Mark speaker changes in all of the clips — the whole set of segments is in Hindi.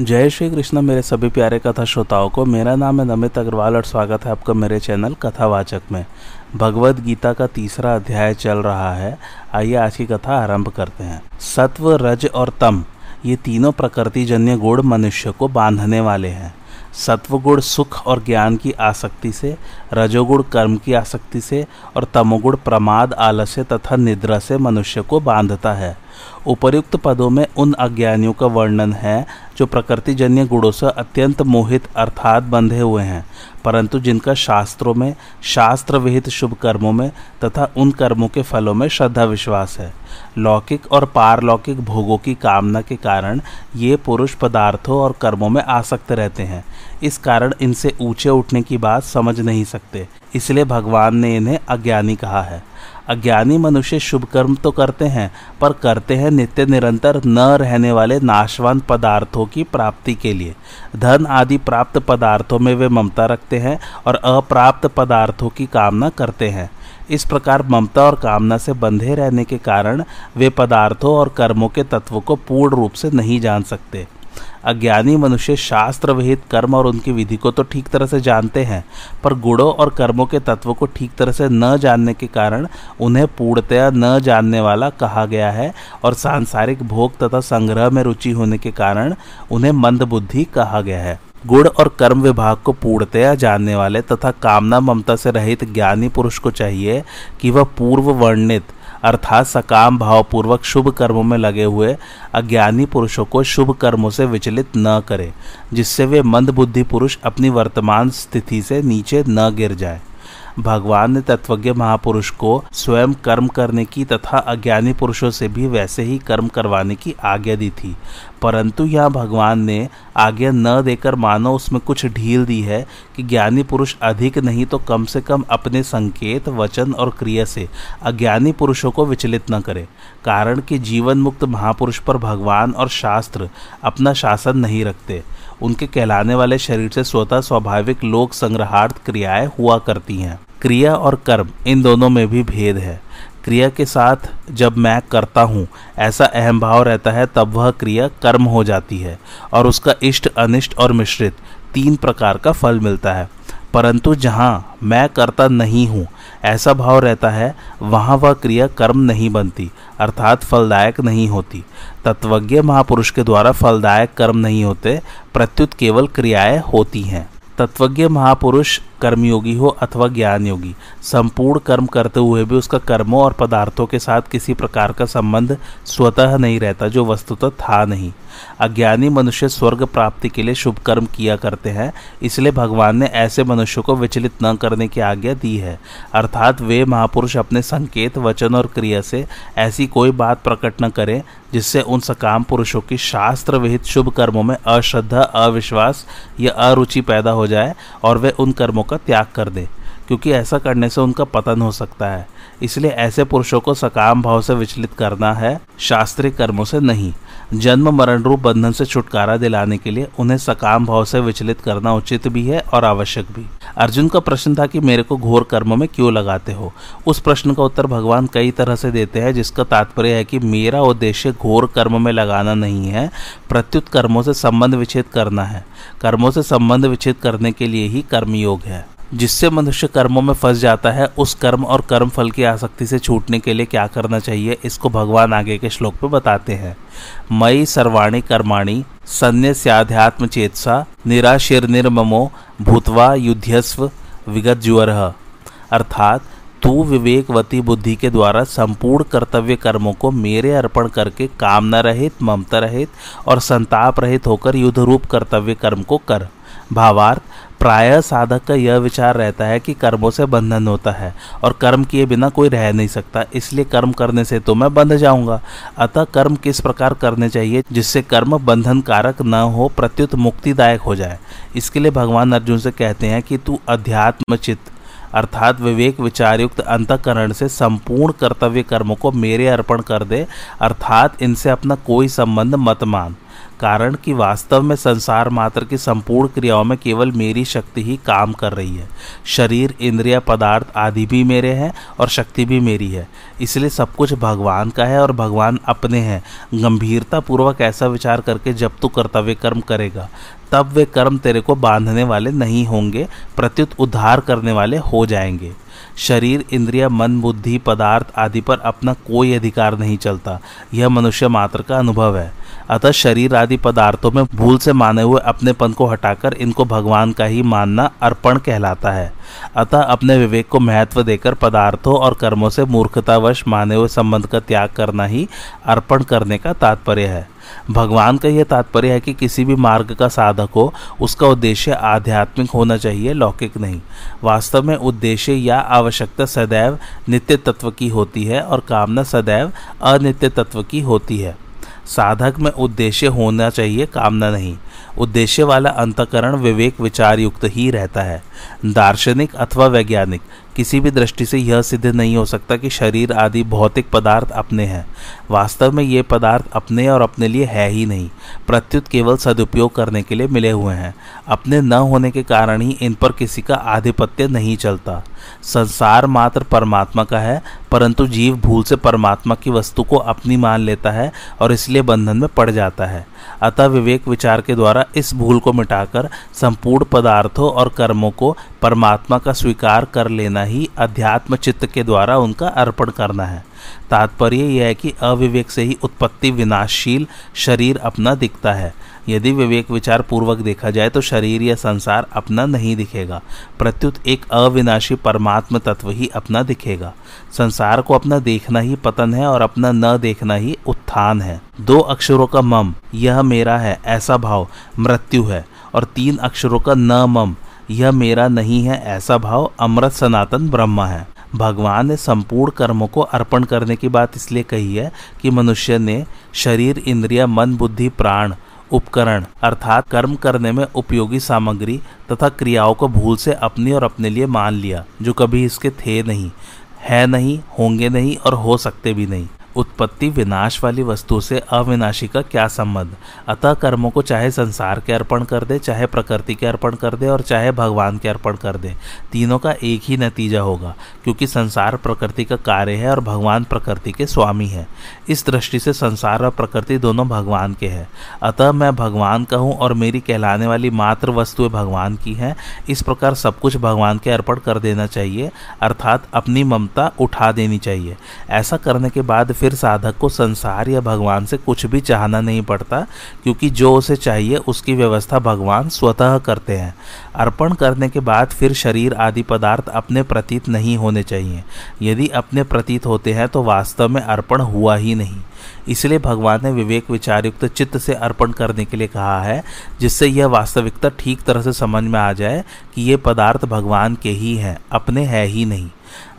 Speaker 1: जय श्री कृष्ण, मेरे सभी प्यारे कथा श्रोताओं को। मेरा नाम है नमित अग्रवाल और स्वागत है आपका मेरे चैनल कथावाचक में। भगवद गीता का तीसरा अध्याय चल रहा है। आइए आज की कथा आरंभ करते हैं। सत्व, रज और तम, ये तीनों प्रकृति जन्य गुण मनुष्य को बांधने वाले हैं। सत्वगुण सुख और ज्ञान की आसक्ति से, रजोगुण कर्म की आसक्ति से और तमोगुण प्रमाद, आलस्य तथा निद्रा से मनुष्य को बांधता है। उपर्युक्त पदों में उन अज्ञानियों का वर्णन है, जो प्रकृति जन्य गुणों से अत्यंत मोहित अर्थात बंधे हुए हैं, परंतु जिनका शास्त्रों में शास्त्र विहित शुभ कर्मों में तथा उन कर्मों के फलों में श्रद्धा विश्वास है। लौकिक और पारलौकिक भोगों की कामना के कारण ये पुरुष पदार्थों और कर्मों में आसक्त रहते हैं। इस कारण इनसे ऊँचे उठने की बात समझ नहीं सकते, इसलिए भगवान ने इन्हें अज्ञानी कहा है। अज्ञानी मनुष्य शुभ कर्म तो करते हैं, पर करते हैं नित्य निरंतर न रहने वाले नाशवान पदार्थों की प्राप्ति के लिए। धन आदि प्राप्त पदार्थों में वे ममता रखते हैं और अप्राप्त पदार्थों की कामना करते हैं। इस प्रकार ममता और कामना से बंधे रहने के कारण वे पदार्थों और कर्मों के तत्वों को पूर्ण रूप से नहीं जान सकते। अज्ञानी मनुष्य शास्त्र विहित कर्म और उनकी विधि को तो ठीक तरह से जानते हैं, पर गुणों और कर्मों के तत्वों को ठीक तरह से न जानने के कारण उन्हें पूर्णतया न जानने वाला कहा गया है और सांसारिक भोग तथा संग्रह में रुचि होने के कारण उन्हें मंद बुद्धि कहा गया है। गुण और कर्म विभाग को पूर्णतया जानने वाले तथा कामना ममता से रहित ज्ञानी पुरुष को चाहिए कि वह पूर्व वर्णित अर्थात सकाम भावपूर्वक शुभ कर्मों में लगे हुए अज्ञानी पुरुषों को शुभ कर्मों से विचलित न करें, जिससे वे मंदबुद्धि पुरुष अपनी वर्तमान स्थिति से नीचे न गिर जाए। भगवान ने तत्वज्ञ महापुरुष को स्वयं कर्म करने की तथा अज्ञानी पुरुषों से भी वैसे ही कर्म करवाने की आज्ञा दी थी। परंतु यहाँ भगवान ने आज्ञा न देकर मानो उसमें कुछ ढील दी है कि ज्ञानी पुरुष अधिक नहीं तो कम से कम अपने संकेत, वचन और क्रिया से अज्ञानी पुरुषों को विचलित न करे। कारण कि जीवन मुक्त महापुरुष पर भगवान और शास्त्र अपना शासन नहीं रखते। उनके कहलाने वाले शरीर से स्वतः स्वाभाविक लोक संग्रहार्थ क्रियाएँ हुआ करती हैं। क्रिया और कर्म, इन दोनों में भी भेद है। क्रिया के साथ जब मैं करता हूँ, ऐसा अहम भाव रहता है, तब वह क्रिया कर्म हो जाती है और उसका इष्ट, अनिष्ट और मिश्रित तीन प्रकार का फल मिलता है। परंतु जहाँ मैं करता नहीं हूँ, ऐसा भाव रहता है, वहाँ वह क्रिया कर्म नहीं बनती, अर्थात फलदायक नहीं होती। तत्वज्ञ महापुरुष के द्वारा फलदायक कर्म नहीं होते, प्रत्युत केवल क्रियाएँ होती हैं। तत्वज्ञ महापुरुष कर्मयोगी हो अथवा ज्ञान योगी संपूर्ण कर्म करते हुए भी उसका कर्मों और पदार्थों के साथ किसी प्रकार का संबंध स्वतः नहीं रहता, जो वस्तुतः था नहीं। अज्ञानी मनुष्य स्वर्ग प्राप्ति के लिए शुभ कर्म किया करते हैं, इसलिए भगवान ने ऐसे मनुष्यों को विचलित न करने की आज्ञा दी है। अर्थात वे महापुरुष अपने संकेत, वचन और क्रिया से ऐसी कोई बात प्रकट न करें, जिससे उन सकाम पुरुषों की शास्त्र विहित शुभ कर्मों में अश्रद्धा, अविश्वास या अरुचि पैदा हो जाए और वे उन कर्मों का त्याग कर दें क्योंकि ऐसा करने से उनका पतन हो सकता है। इसलिए ऐसे पुरुषों को सकाम भाव से विचलित करना है, शास्त्रीय कर्मों से नहीं। जन्म, मरण, रूप, बंधन से छुटकारा दिलाने के लिए उन्हें सकाम भाव से विचलित करना उचित भी है और आवश्यक भी। अर्जुन का प्रश्न था कि मेरे को घोर कर्म में क्यों लगाते हो? उस प्रश्न का उत्तर भगवान कई तरह से देते हैं, जिसका तात्पर्य है कि मेरा उद्देश्य घोर कर्म में लगाना नहीं है, प्रत्युत कर्मों से संबंध विच्छेद करना है। कर्मों से संबंध विच्छेद करने के लिए ही कर्मयोग है। जिससे मनुष्य कर्मों में फंस जाता है, उस कर्म और कर्म फल की आसक्ति से छूटने के लिए क्या करना चाहिए, इसको भगवान आगे के श्लोक में बताते हैं। मई सर्वाणी कर्माणी संन्यास्याध्यात्म चेतसा निराशिर निर्ममो भूतवा युद्धस्व विगत जुअर अर्थात, तू विवेकवती बुद्धि के द्वारा संपूर्ण कर्तव्य कर्मों को मेरे अर्पण करके कामना रहित, ममता रहित और संताप रहित होकर युद्ध रूप कर्तव्य कर्म को कर। भावार्थ प्राय साधक का यह विचार रहता है कि कर्मों से बंधन होता है और कर्म किए बिना कोई रह नहीं सकता, इसलिए कर्म करने से तो मैं बंध जाऊँगा। अतः कर्म किस प्रकार करने चाहिए जिससे कर्म बंधन कारक न हो, प्रत्युत मुक्तिदायक हो जाए? इसके लिए भगवान अर्जुन से कहते हैं कि तू अध्यात्म चित्त अर्थात विवेक विचारयुक्त अंतकरण से संपूर्ण कर्तव्य कर्मों को मेरे अर्पण कर दे, अर्थात इनसे अपना कोई संबंध मत मान। कारण कि वास्तव में संसार मात्र की संपूर्ण क्रियाओं में केवल मेरी शक्ति ही काम कर रही है। शरीर, इंद्रिया, पदार्थ आदि भी मेरे हैं और शक्ति भी मेरी है। इसलिए सब कुछ भगवान का है और भगवान अपने हैं। गंभीरता पूर्वक ऐसा विचार करके जब तू कर्तव्य कर्म करेगा, तब वे कर्म तेरे को बांधने वाले नहीं होंगे, प्रत्युत उद्धार करने वाले हो जाएँगे। शरीर, इंद्रिया, मन, बुद्धि, पदार्थ आदि पर अपना कोई अधिकार नहीं चलता। यह मनुष्य मात्र का अनुभव है। अतः शरीर आदि पदार्थों में भूल से माने हुए अपनेपन को हटाकर इनको भगवान का ही मानना अर्पण कहलाता है। अतः अपने विवेक को महत्व देकर पदार्थों और कर्मों से मूर्खतावश माने हुए संबंध का त्याग करना ही अर्पण करने का तात्पर्य है। भगवान का यह तात्पर्य है कि किसी भी मार्ग का साधक हो, उसका उद्देश्य आध्यात्मिक होना चाहिए, लौकिक नहीं। वास्तव में उद्देश्य या आवश्यकता सदैव नित्य तत्व की होती है और कामना सदैव अनित्य तत्व की होती है। साधक में उद्देश्य होना चाहिए, कामना नहीं। उद्देश्य वाला अंतकरण विवेक विचार युक्त ही रहता है। दार्शनिक अथवा वैज्ञानिक किसी भी दृष्टि से यह सिद्ध नहीं हो सकता कि शरीर आदि भौतिक पदार्थ अपने हैं। वास्तव में ये पदार्थ अपने और अपने लिए है ही नहीं। प्रत्युत केवल सदुपयोग करने के लिए मिले हुए हैं। अपने न होने के कारण ही इन पर किसी का आधिपत्य नहीं चलता। संसार मात्र परमात्मा का है, परंतु जीव भूल से परमात्मा की वस्तु को अपनी मान लेता है और इसलिए बंधन में पड़ जाता है। अतः विवेक विचार के द्वारा इस भूल को मिटाकर संपूर्ण पदार्थों और कर्मों को परमात्मा का स्वीकार कर लेना ही अध्यात्म चित्त के द्वारा उनका अर्पण करना है। तात्पर्य यह है कि अविवेक से ही उत्पत्ति विनाशशील शरीर अपना दिखता है। यदि विवेक विचार पूर्वक देखा जाए तो शरीर या संसार अपना नहीं दिखेगा। प्रत्युत एक अविनाशी परमात्म तत्व ही अपना दिखेगा। संसार को अपना देखना ही पतन है और अपना न देखना ही उत्थान है। दो अक्षरों का मम, यह मेरा है, ऐसा भाव, मृत्यु है। और तीन अक्षरों का न मम यह मेरा नहीं है ऐसा भाव, अमृत सनातन ब्रह्म है। भगवान ने संपूर्ण कर्मों को अर्पण करने की बात इसलिए कही है कि मनुष्य ने शरीर, इंद्रिया, मन, बुद्धि, प्राण, उपकरण अर्थात कर्म करने में उपयोगी सामग्री तथा क्रियाओं को भूल से अपनी और अपने लिए मान लिया, जो कभी इसके थे नहीं, है नहीं, होंगे नहीं और हो सकते भी नहीं। उत्पत्ति विनाश वाली वस्तु से अविनाशी का क्या संबंध? अतः कर्मों को चाहे संसार के अर्पण कर दे, चाहे प्रकृति के अर्पण कर दे और चाहे भगवान के अर्पण कर दे, तीनों का एक ही नतीजा होगा, क्योंकि संसार प्रकृति का कार्य है और भगवान प्रकृति के स्वामी है। इस दृष्टि से संसार और प्रकृति दोनों भगवान के हैं। अतः मैं भगवान का हूँ और मेरी कहलाने वाली मात्र वस्तुएँ भगवान की हैं। इस प्रकार सब कुछ भगवान के अर्पण कर देना चाहिए, अर्थात अपनी ममता उठा देनी चाहिए। ऐसा करने के बाद फिर साधक को संसार या भगवान से कुछ भी चाहना नहीं पड़ता, क्योंकि जो उसे चाहिए उसकी व्यवस्था भगवान स्वतः करते हैं। अर्पण करने के बाद फिर शरीर आदि पदार्थ अपने प्रतीत नहीं होने चाहिए। यदि अपने प्रतीत होते हैं तो वास्तव में अर्पण हुआ ही नहीं। इसलिए भगवान ने विवेक विचारयुक्त चित्त से अर्पण करने के लिए कहा है, जिससे यह वास्तविकता ठीक तरह से समझ में आ जाए कि ये पदार्थ भगवान के ही हैं, अपने है ही नहीं।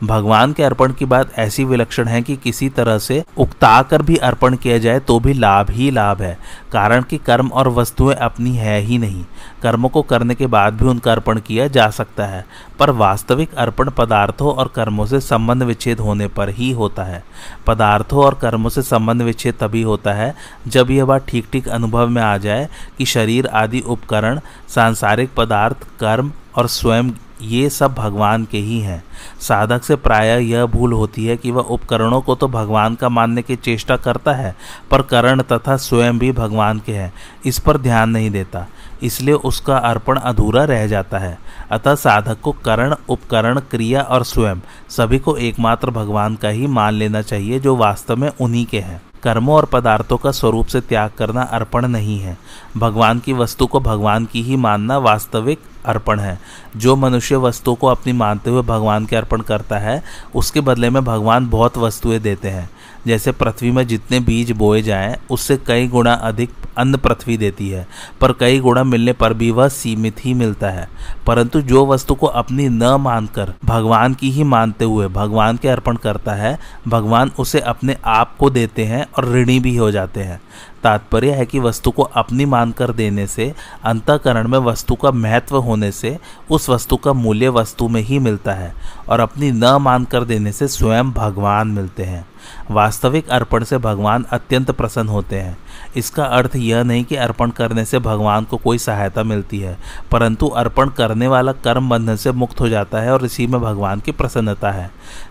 Speaker 1: भगवान के अर्पण की बात ऐसी विलक्षण है कि किसी तरह से उकता कर भी अर्पण किया जाए तो भी लाभ ही लाभ है। कारण कि कर्म और वस्तुएँ अपनी है ही नहीं। कर्मों को करने के बाद भी उनका अर्पण किया जा सकता है, पर वास्तविक अर्पण पदार्थों और कर्मों से संबंध विच्छेद होने पर ही होता है। पदार्थों और कर्मों से संबंध विच्छेद तभी होता है जब यह बात ठीक ठीक अनुभव में आ जाए कि शरीर आदि उपकरण, सांसारिक पदार्थ, कर्म और स्वयं ये सब भगवान के ही हैं। साधक से प्रायः यह भूल होती है कि वह उपकरणों को तो भगवान का मानने की चेष्टा करता है, पर करण तथा स्वयं भी भगवान के हैं, इस पर ध्यान नहीं देता। इसलिए उसका अर्पण अधूरा रह जाता है। अतः साधक को करण, उपकरण, क्रिया और स्वयं सभी को एकमात्र भगवान का ही मान लेना चाहिए, जो वास्तव में उन्हीं के हैं। कर्मों और पदार्थों का स्वरूप से त्याग करना अर्पण नहीं है। भगवान की वस्तु को भगवान की ही मानना वास्तविक अर्पण है। जो मनुष्य वस्तुओं को अपनी मानते हुए भगवान के अर्पण करता है, उसके बदले में भगवान बहुत वस्तुएँ देते हैं। जैसे पृथ्वी में जितने बीज बोए जाएँ, उससे कई गुणा अधिक अन्न पृथ्वी देती है, पर कई गुणा मिलने पर भी वह सीमित ही मिलता है। परंतु जो वस्तु को अपनी न मानकर, भगवान की ही मानते हुए भगवान के अर्पण करता है, भगवान उसे अपने आप को देते हैं और ऋणी भी हो जाते हैं। तात्पर्य है कि वस्तु को अपनी मानकर देने से, अंतकरण में वस्तु का महत्व होने से, उस वस्तु का मूल्य वस्तु में ही मिलता है और अपनी न मानकर देने से स्वयं भगवान मिलते हैं। वास्तविक अर्पण से भगवान अत्यंत प्रसन्न होते हैं। इसका अर्थ यह नहीं कि अर्पण करने से भगवान को कोई सहायता मिलती है, परंतु अर्पण करने वाला कर्म बंधन से मुक्त हो जाता है और इसी में भगवान की प्रसन्नता है।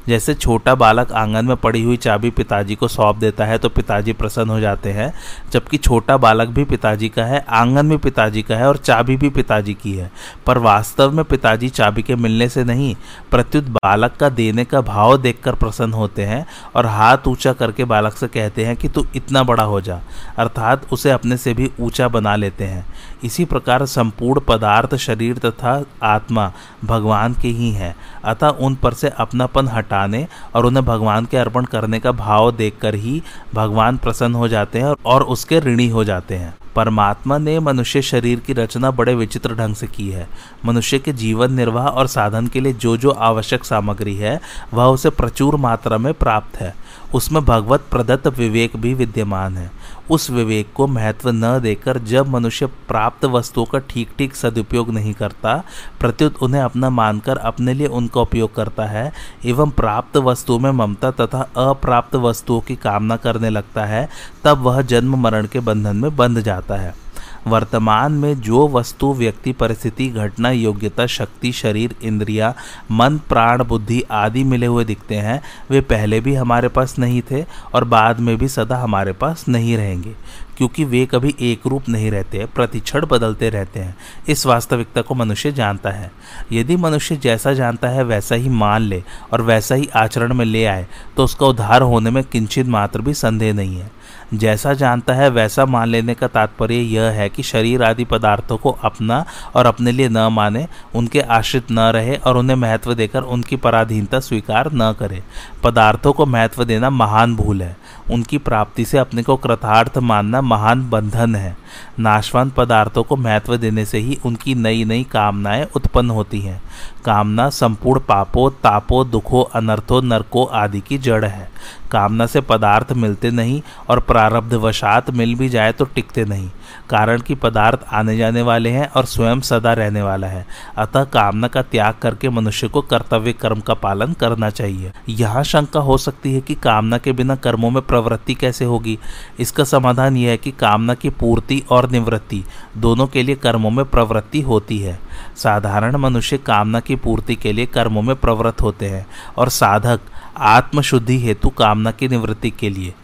Speaker 1: जैसे छोटा बालक आँगन में पड़ी हुई चाबी पिताजी को सौंप देता है तो पिताजी प्रसन्न हो जाते हैं, जबकि छोटा बालक भी पिताजी का है, आँगन भी पिताजी का है और चाबी भी पिताजी की है। पर वास्तव में पिताजी चाबी के मिलने से नहीं, प्रत्युत बालक का देने का भाव देखकर प्रसन्न होते हैं और हाथ ऊँचा करके बालक से कहते हैं कि तू इतना बड़ा हो जा, अर्थात उसे अपने से भी ऊँचा बना लेते हैं। इसी प्रकार संपूर्ण पदार्थ शरीर तथा आत्मा भगवान के ही हैं, अतः उन पर से अपनापन हटाने और उन्हें भगवान के अर्पण करने का भाव देखकर ही भगवान प्रसन्न हो जाते हैं और उसके ऋणी हो जाते हैं। परमात्मा ने मनुष्य शरीर की रचना बड़े विचित्र ढंग से की है। मनुष्य के जीवन निर्वाह और साधन के लिए जो जो आवश्यक सामग्री है, वह उसे प्रचुर मात्रा में प्राप्त है। उसमें भगवत प्रदत्त विवेक भी विद्यमान है। उस विवेक को महत्व न देकर जब मनुष्य प्राप्त वस्तुओं का ठीक ठीक सदुपयोग नहीं करता, प्रत्युत उन्हें अपना मानकर अपने लिए उनका उपयोग करता है, एवं प्राप्त वस्तुओं में ममता तथा अप्राप्त वस्तुओं की कामना करने लगता है, तब वह जन्म मरण के बंधन में बंध जाता है। वर्तमान में जो वस्तु, व्यक्ति, परिस्थिति, घटना, योग्यता, शक्ति, शरीर, इंद्रिया, मन, प्राण, बुद्धि आदि मिले हुए दिखते हैं, वे पहले भी हमारे पास नहीं थे और बाद में भी सदा हमारे पास नहीं रहेंगे। क्योंकि वे कभी एक रूप नहीं रहते, प्रतिक्षण बदलते रहते हैं। इस वास्तविकता को मनुष्य जानता है। यदि मनुष्य जैसा जानता है, वैसा ही मान ले और वैसा ही आचरण में ले आए तो उसका उद्धार होने में किंचित मात्र भी संदेह नहीं है। जैसा जानता है, वैसा मान लेने का तात्पर्य यह है कि शरीर आदि पदार्थों को अपना और अपने लिए न माने, उनके आश्रित न रहे और उन्हें महत्व देकर उनकी पराधीनता स्वीकार न करे। पदार्थों को महत्व देना महान भूल है। उनकी प्राप्ति से अपने को कृतार्थ मानना महान बंधन है। नाशवान पदार्थों को महत्व देने से ही उनकी नई नई कामनाएँ उत्पन्न होती हैं। कामना संपूर्ण पापों, तापों, दुखों, अनर्थों, नरकों आदि की जड़ है। कामना से पदार्थ मिलते नहीं और प्रारब्धवशात मिल भी जाए तो टिकते नहीं। कारण कि पदार्थ आने जाने वाले हैं और स्वयं सदा रहने वाला है। अतः कामना का त्याग करके मनुष्य को कर्तव्य कर्म का पालन करना चाहिए। यहाँ शंका हो सकती है कि कामना के बिना कर्मों में प्रवृत्ति कैसे होगी? इसका समाधान यह है कि कामना की पूर्ति और निवृत्ति दोनों के लिए कर्मों में प्रवृत्ति होती है। साधारण मनुष्य कामना की पूर्ति के लिए कर्मों में प्रवृत्त होते हैं और साधक आत्मशुद्धि हेतु कामना की निवृत्ति के लिए।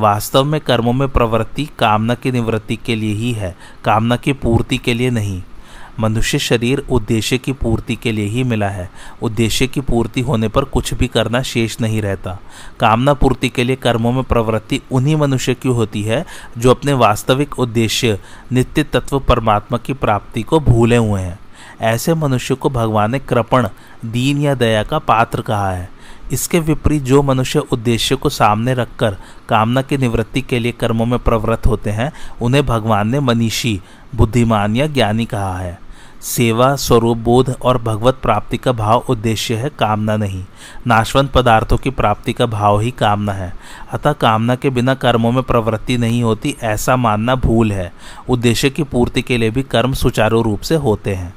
Speaker 1: वास्तव में कर्मों में प्रवृत्ति कामना की निवृत्ति के लिए ही है, कामना की पूर्ति के लिए नहीं। मनुष्य शरीर उद्देश्य की पूर्ति के लिए ही मिला है। उद्देश्य की पूर्ति होने पर कुछ भी करना शेष नहीं रहता। कामना पूर्ति के लिए कर्मों में प्रवृत्ति उन्हीं मनुष्य की होती है, जो अपने वास्तविक उद्देश्य, नित्य तत्व परमात्मा की प्राप्ति को भूले हुए हैं। ऐसे मनुष्य को भगवान ने कृपण, दीन या दया का पात्र कहा है। इसके विपरीत जो मनुष्य उद्देश्य को सामने रखकर कामना की निवृत्ति के लिए कर्मों में प्रवृत्त होते हैं, उन्हें भगवान ने मनीषी, बुद्धिमान या ज्ञानी कहा है। सेवा, स्वरूप, बोध और भगवत प्राप्ति का भाव उद्देश्य है कामना नहीं। नाशवंत पदार्थों की प्राप्ति का भाव ही कामना है। अतः कामना के बिना कर्मों में प्रवृत्ति नहीं होती, ऐसा मानना भूल है। उद्देश्य की पूर्ति के लिए भी कर्म सुचारू रूप से होते हैं।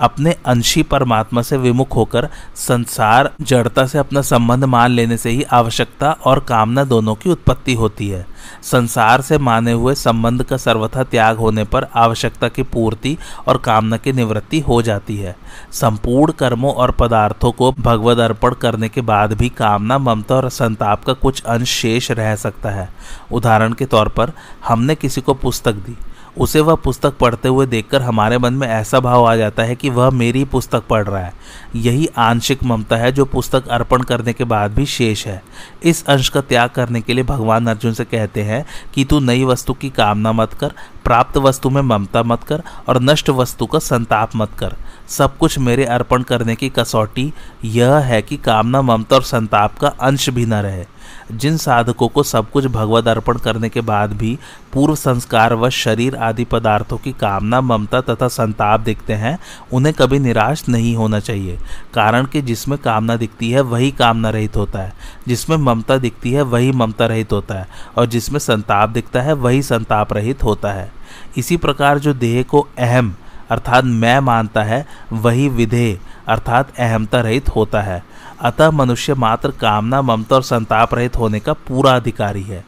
Speaker 1: अपने अंशी परमात्मा से विमुख होकर संसार जड़ता से अपना संबंध मान लेने से ही आवश्यकता और कामना दोनों की उत्पत्ति होती है। संसार से माने हुए संबंध का सर्वथा त्याग होने पर आवश्यकता की पूर्ति और कामना की निवृत्ति हो जाती है। संपूर्ण कर्मों और पदार्थों को भगवद अर्पण करने के बाद भी कामना, ममता और संताप का कुछ अंश शेष रह सकता है। उदाहरण के तौर पर, हमने किसी को पुस्तक दी। उसे वह पुस्तक पढ़ते हुए देखकर हमारे मन में ऐसा भाव आ जाता है कि वह मेरी पुस्तक पढ़ रहा है। यही आंशिक ममता है जो पुस्तक अर्पण करने के बाद भी शेष है। इस अंश का त्याग करने के लिए भगवान अर्जुन से कहते हैं कि तू नई वस्तु की कामना मत कर, प्राप्त वस्तु में ममता मत कर और नष्ट वस्तु का संताप मत कर। सब कुछ मेरे अर्पण करने की कसौटी यह है कि कामना, ममता और संताप का अंश भी न रहे। जिन साधकों को सब कुछ भगवत अर्पण करने के बाद भी पूर्व संस्कार व शरीर आदि पदार्थों की कामना, ममता तथा संताप दिखते हैं, उन्हें कभी निराश नहीं होना चाहिए। कारण कि जिसमें कामना दिखती है, वही कामना रहित होता है। जिसमें ममता दिखती है, वही ममता रहित होता है। और जिसमें संताप दिखता है, वही संताप रहित होता है। इसी प्रकार जो देह को अहम, अर्थात मैं मानता है, वही विधेय, अर्थात अहमता रहित होता है। अतः मनुष्य मात्र कामना ममता और संताप रहित होने का पूरा अधिकारी है।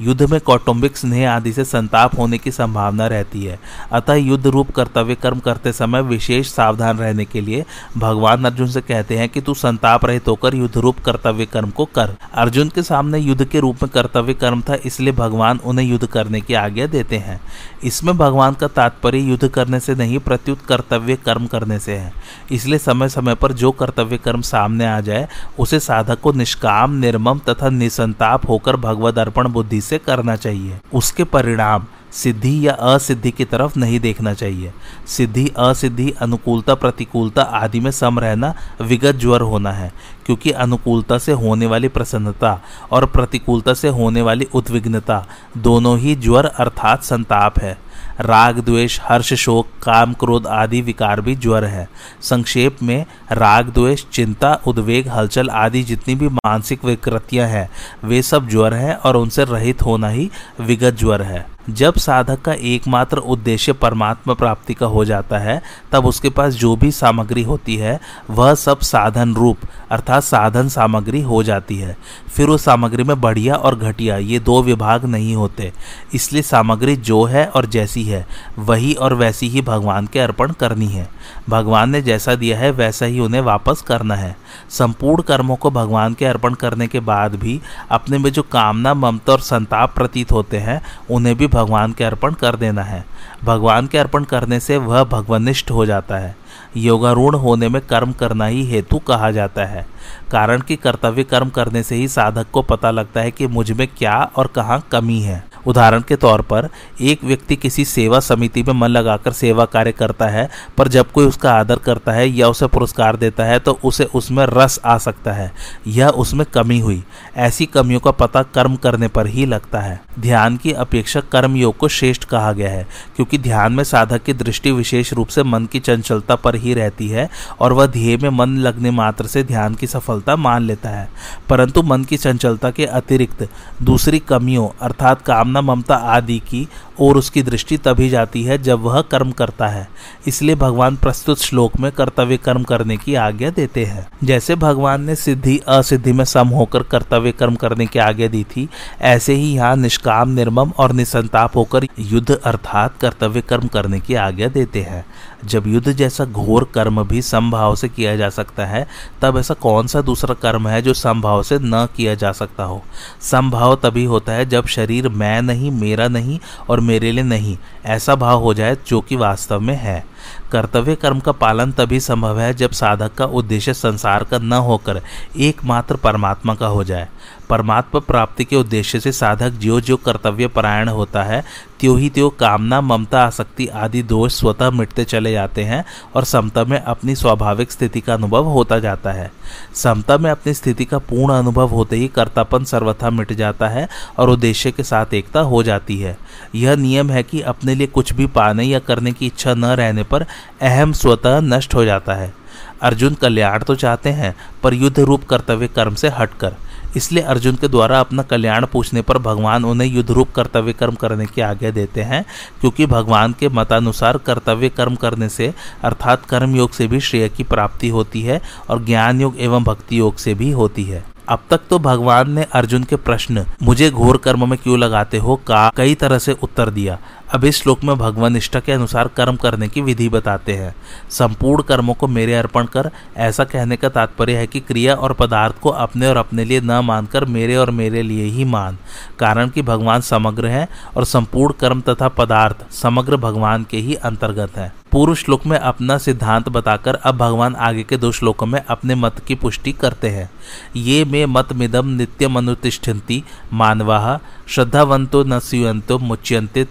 Speaker 1: युद्ध में कौटुंबिक स्नेह आदि से संताप होने की संभावना रहती है। अतः युद्ध रूप कर्तव्य कर्म करते समय विशेष सावधान रहने के लिए भगवान अर्जुन से कहते हैं कि तू संताप रहित होकर युद्ध रूप कर्तव्य कर्म को कर। अर्जुन के सामने युद्ध के रूप में कर्तव्य कर्म था, इसलिए भगवान उन्हें युद्ध करने की आज्ञा देते हैं। इसमें भगवान का तात्पर्य युद्ध करने से नहीं, प्रत्युत कर्तव्य कर्म करने से है। इसलिए समय समय पर जो कर्तव्य कर्म सामने आ जाए, उसे साधक को निष्काम, निर्मम तथा निसंताप होकर भगवद अर्पण बुद्धि से करना चाहिए। उसके परिणाम सिद्धि या असिद्धि की तरफ़ नहीं देखना चाहिए। सिद्धि, असिद्धि, अनुकूलता, प्रतिकूलता आदि में सम रहना विगत ज्वर होना है, क्योंकि अनुकूलता से होने वाली प्रसन्नता और प्रतिकूलता से होने वाली उद्विग्नता दोनों ही ज्वर अर्थात संताप है। राग, द्वेष, हर्ष, शोक, काम, क्रोध आदि विकार भी ज्वर है। संक्षेप में, राग, द्वेष, चिंता, उद्वेग, हलचल आदि जितनी भी मानसिक विकृतियाँ हैं, वे सब ज्वर हैं और उनसे रहित होना ही विगत ज्वर है। जब साधक का एकमात्र उद्देश्य परमात्मा प्राप्ति का हो जाता है, तब उसके पास जो भी सामग्री होती है, वह सब साधन रूप, अर्थात साधन सामग्री हो जाती है। फिर उस सामग्री में बढ़िया और घटिया, ये दो विभाग नहीं होते। इसलिए सामग्री जो है और जैसी है, वही और वैसी ही भगवान के अर्पण करनी है। भगवान ने जैसा दिया है, वैसा ही उन्हें वापस करना है। संपूर्ण कर्मों को भगवान के अर्पण करने के बाद भी, अपने में जो कामना, ममता और संताप प्रतीत होते हैं, उन्हें भी भगवान के अर्पण कर देना है। भगवान के अर्पण करने से वह भगवनिष्ठ हो जाता है। योगारूढ़ होने में कर्म करना ही हेतु कहा जाता है। कारण कि कर्तव्य कर्म करने से ही साधक को पता लगता है कि मुझमें क्या और कहाँ कमी है। उदाहरण के तौर पर, एक व्यक्ति किसी सेवा समिति में मन लगाकर सेवा कार्य करता है, पर जब कोई उसका आदर करता है या उसे पुरस्कार देता है तो उसे उसमें रस आ सकता है। यह उसमें कमी हुई। ऐसी कमियों का पता कर्म करने पर ही लगता है। ध्यान की अपेक्षा कर्म योग को श्रेष्ठ कहा गया है, क्योंकि ध्यान में साधक की दृष्टि विशेष रूप से मन की चंचलता पर ही रहती है और वह ध्येय में मन लगने मात्र से ध्यान की सफलता मान लेता है। परंतु मन की चंचलता के अतिरिक्त दूसरी कमियों, अर्थात कामना, ममता आदि की और उसकी दृष्टि तभी जाती है जब वह कर्म करता है। इसलिए भगवान प्रस्तुत श्लोक में कर्तव्य कर्म करने की आज्ञा देते हैं। जैसे भगवान ने सिद्धि, असिद्धि में सम होकर कर्तव्य कर्म करने की आज्ञा दी थी, ऐसे ही यहाँ निष्काम, निर्मम और निसंताप होकर युद्ध अर्थात कर्तव्य कर्म करने की आज्ञा देते हैं। जब युद्ध जैसा घोर कर्म भी समभाव से किया जा सकता है, तब ऐसा कौन सा दूसरा कर्म है जो समभाव से न किया जा सकता हो? समभाव तभी होता है जब शरीर मैं नहीं, मेरा नहीं और मेरे लिए नहीं, ऐसा भाव हो जाए जो कि वास्तव में है। कर्तव्य कर्म का पालन तभी संभव है जब साधक का उद्देश्य संसार का न होकर एकमात्र परमात्मा का हो जाए। परमात्मा प्राप्ति के उद्देश्य से साधक जो जो कर्तव्य परायण होता है, त्यों ही त्यों कामना, ममता, आसक्ति आदि दोष स्वतः मिटते चले जाते हैं और समता में अपनी स्वाभाविक स्थिति का अनुभव होता जाता है। समता में अपनी स्थिति का पूर्ण अनुभव होते ही कर्तापन सर्वथा मिट जाता है और उद्देश्य के साथ एकता हो जाती है। यह नियम है कि अपने लिए कुछ भी पाने या करने की इच्छा न रहने पर अहम स्वतः नष्ट हो जाता है। अर्जुन कल्याण तो चाहते हैं, पर युद्ध रूप कर्तव्य कर्म से हटकर। इसलिए अर्जुन के द्वारा अपना कल्याण पूछने पर भगवान उन्हें युद्धरूप कर्तव्य कर्म करने की आज्ञा देते हैं, क्योंकि भगवान के मतानुसार कर्तव्य कर्म करने से, अर्थात कर्म योग से भी श्रेय की प्राप्ति होती है और ज्ञान योग एवं भक्ति योग से भी होती है। अब तक तो भगवान ने अर्जुन के प्रश्न, मुझे घोर कर्म में क्यों लगाते हो? का कई तरह से उत्तर दिया। अब इस श्लोक में भगवान निष्ठा के अनुसार कर्म करने की विधि बताते हैं। संपूर्ण कर्मों को मेरे अर्पण कर, ऐसा कहने का तात्पर्य है कि क्रिया और पदार्थ को अपने और अपने लिए न मानकर मेरे और मेरे लिए ही मान। कारण कि भगवान समग्र है और संपूर्ण कर्म तथा पदार्थ समग्र भगवान के ही अंतर्गत है। पूर्व श्लोक में अपना सिद्धांत बताकर अब भगवान आगे के दो श्लोकों में अपने मत की पुष्टि करते हैं। ये में मत मिदम नित्यम अनुतिष्ठन्ति मानवा श्रद्धावंतो न स्यूयंतो मुच्यंते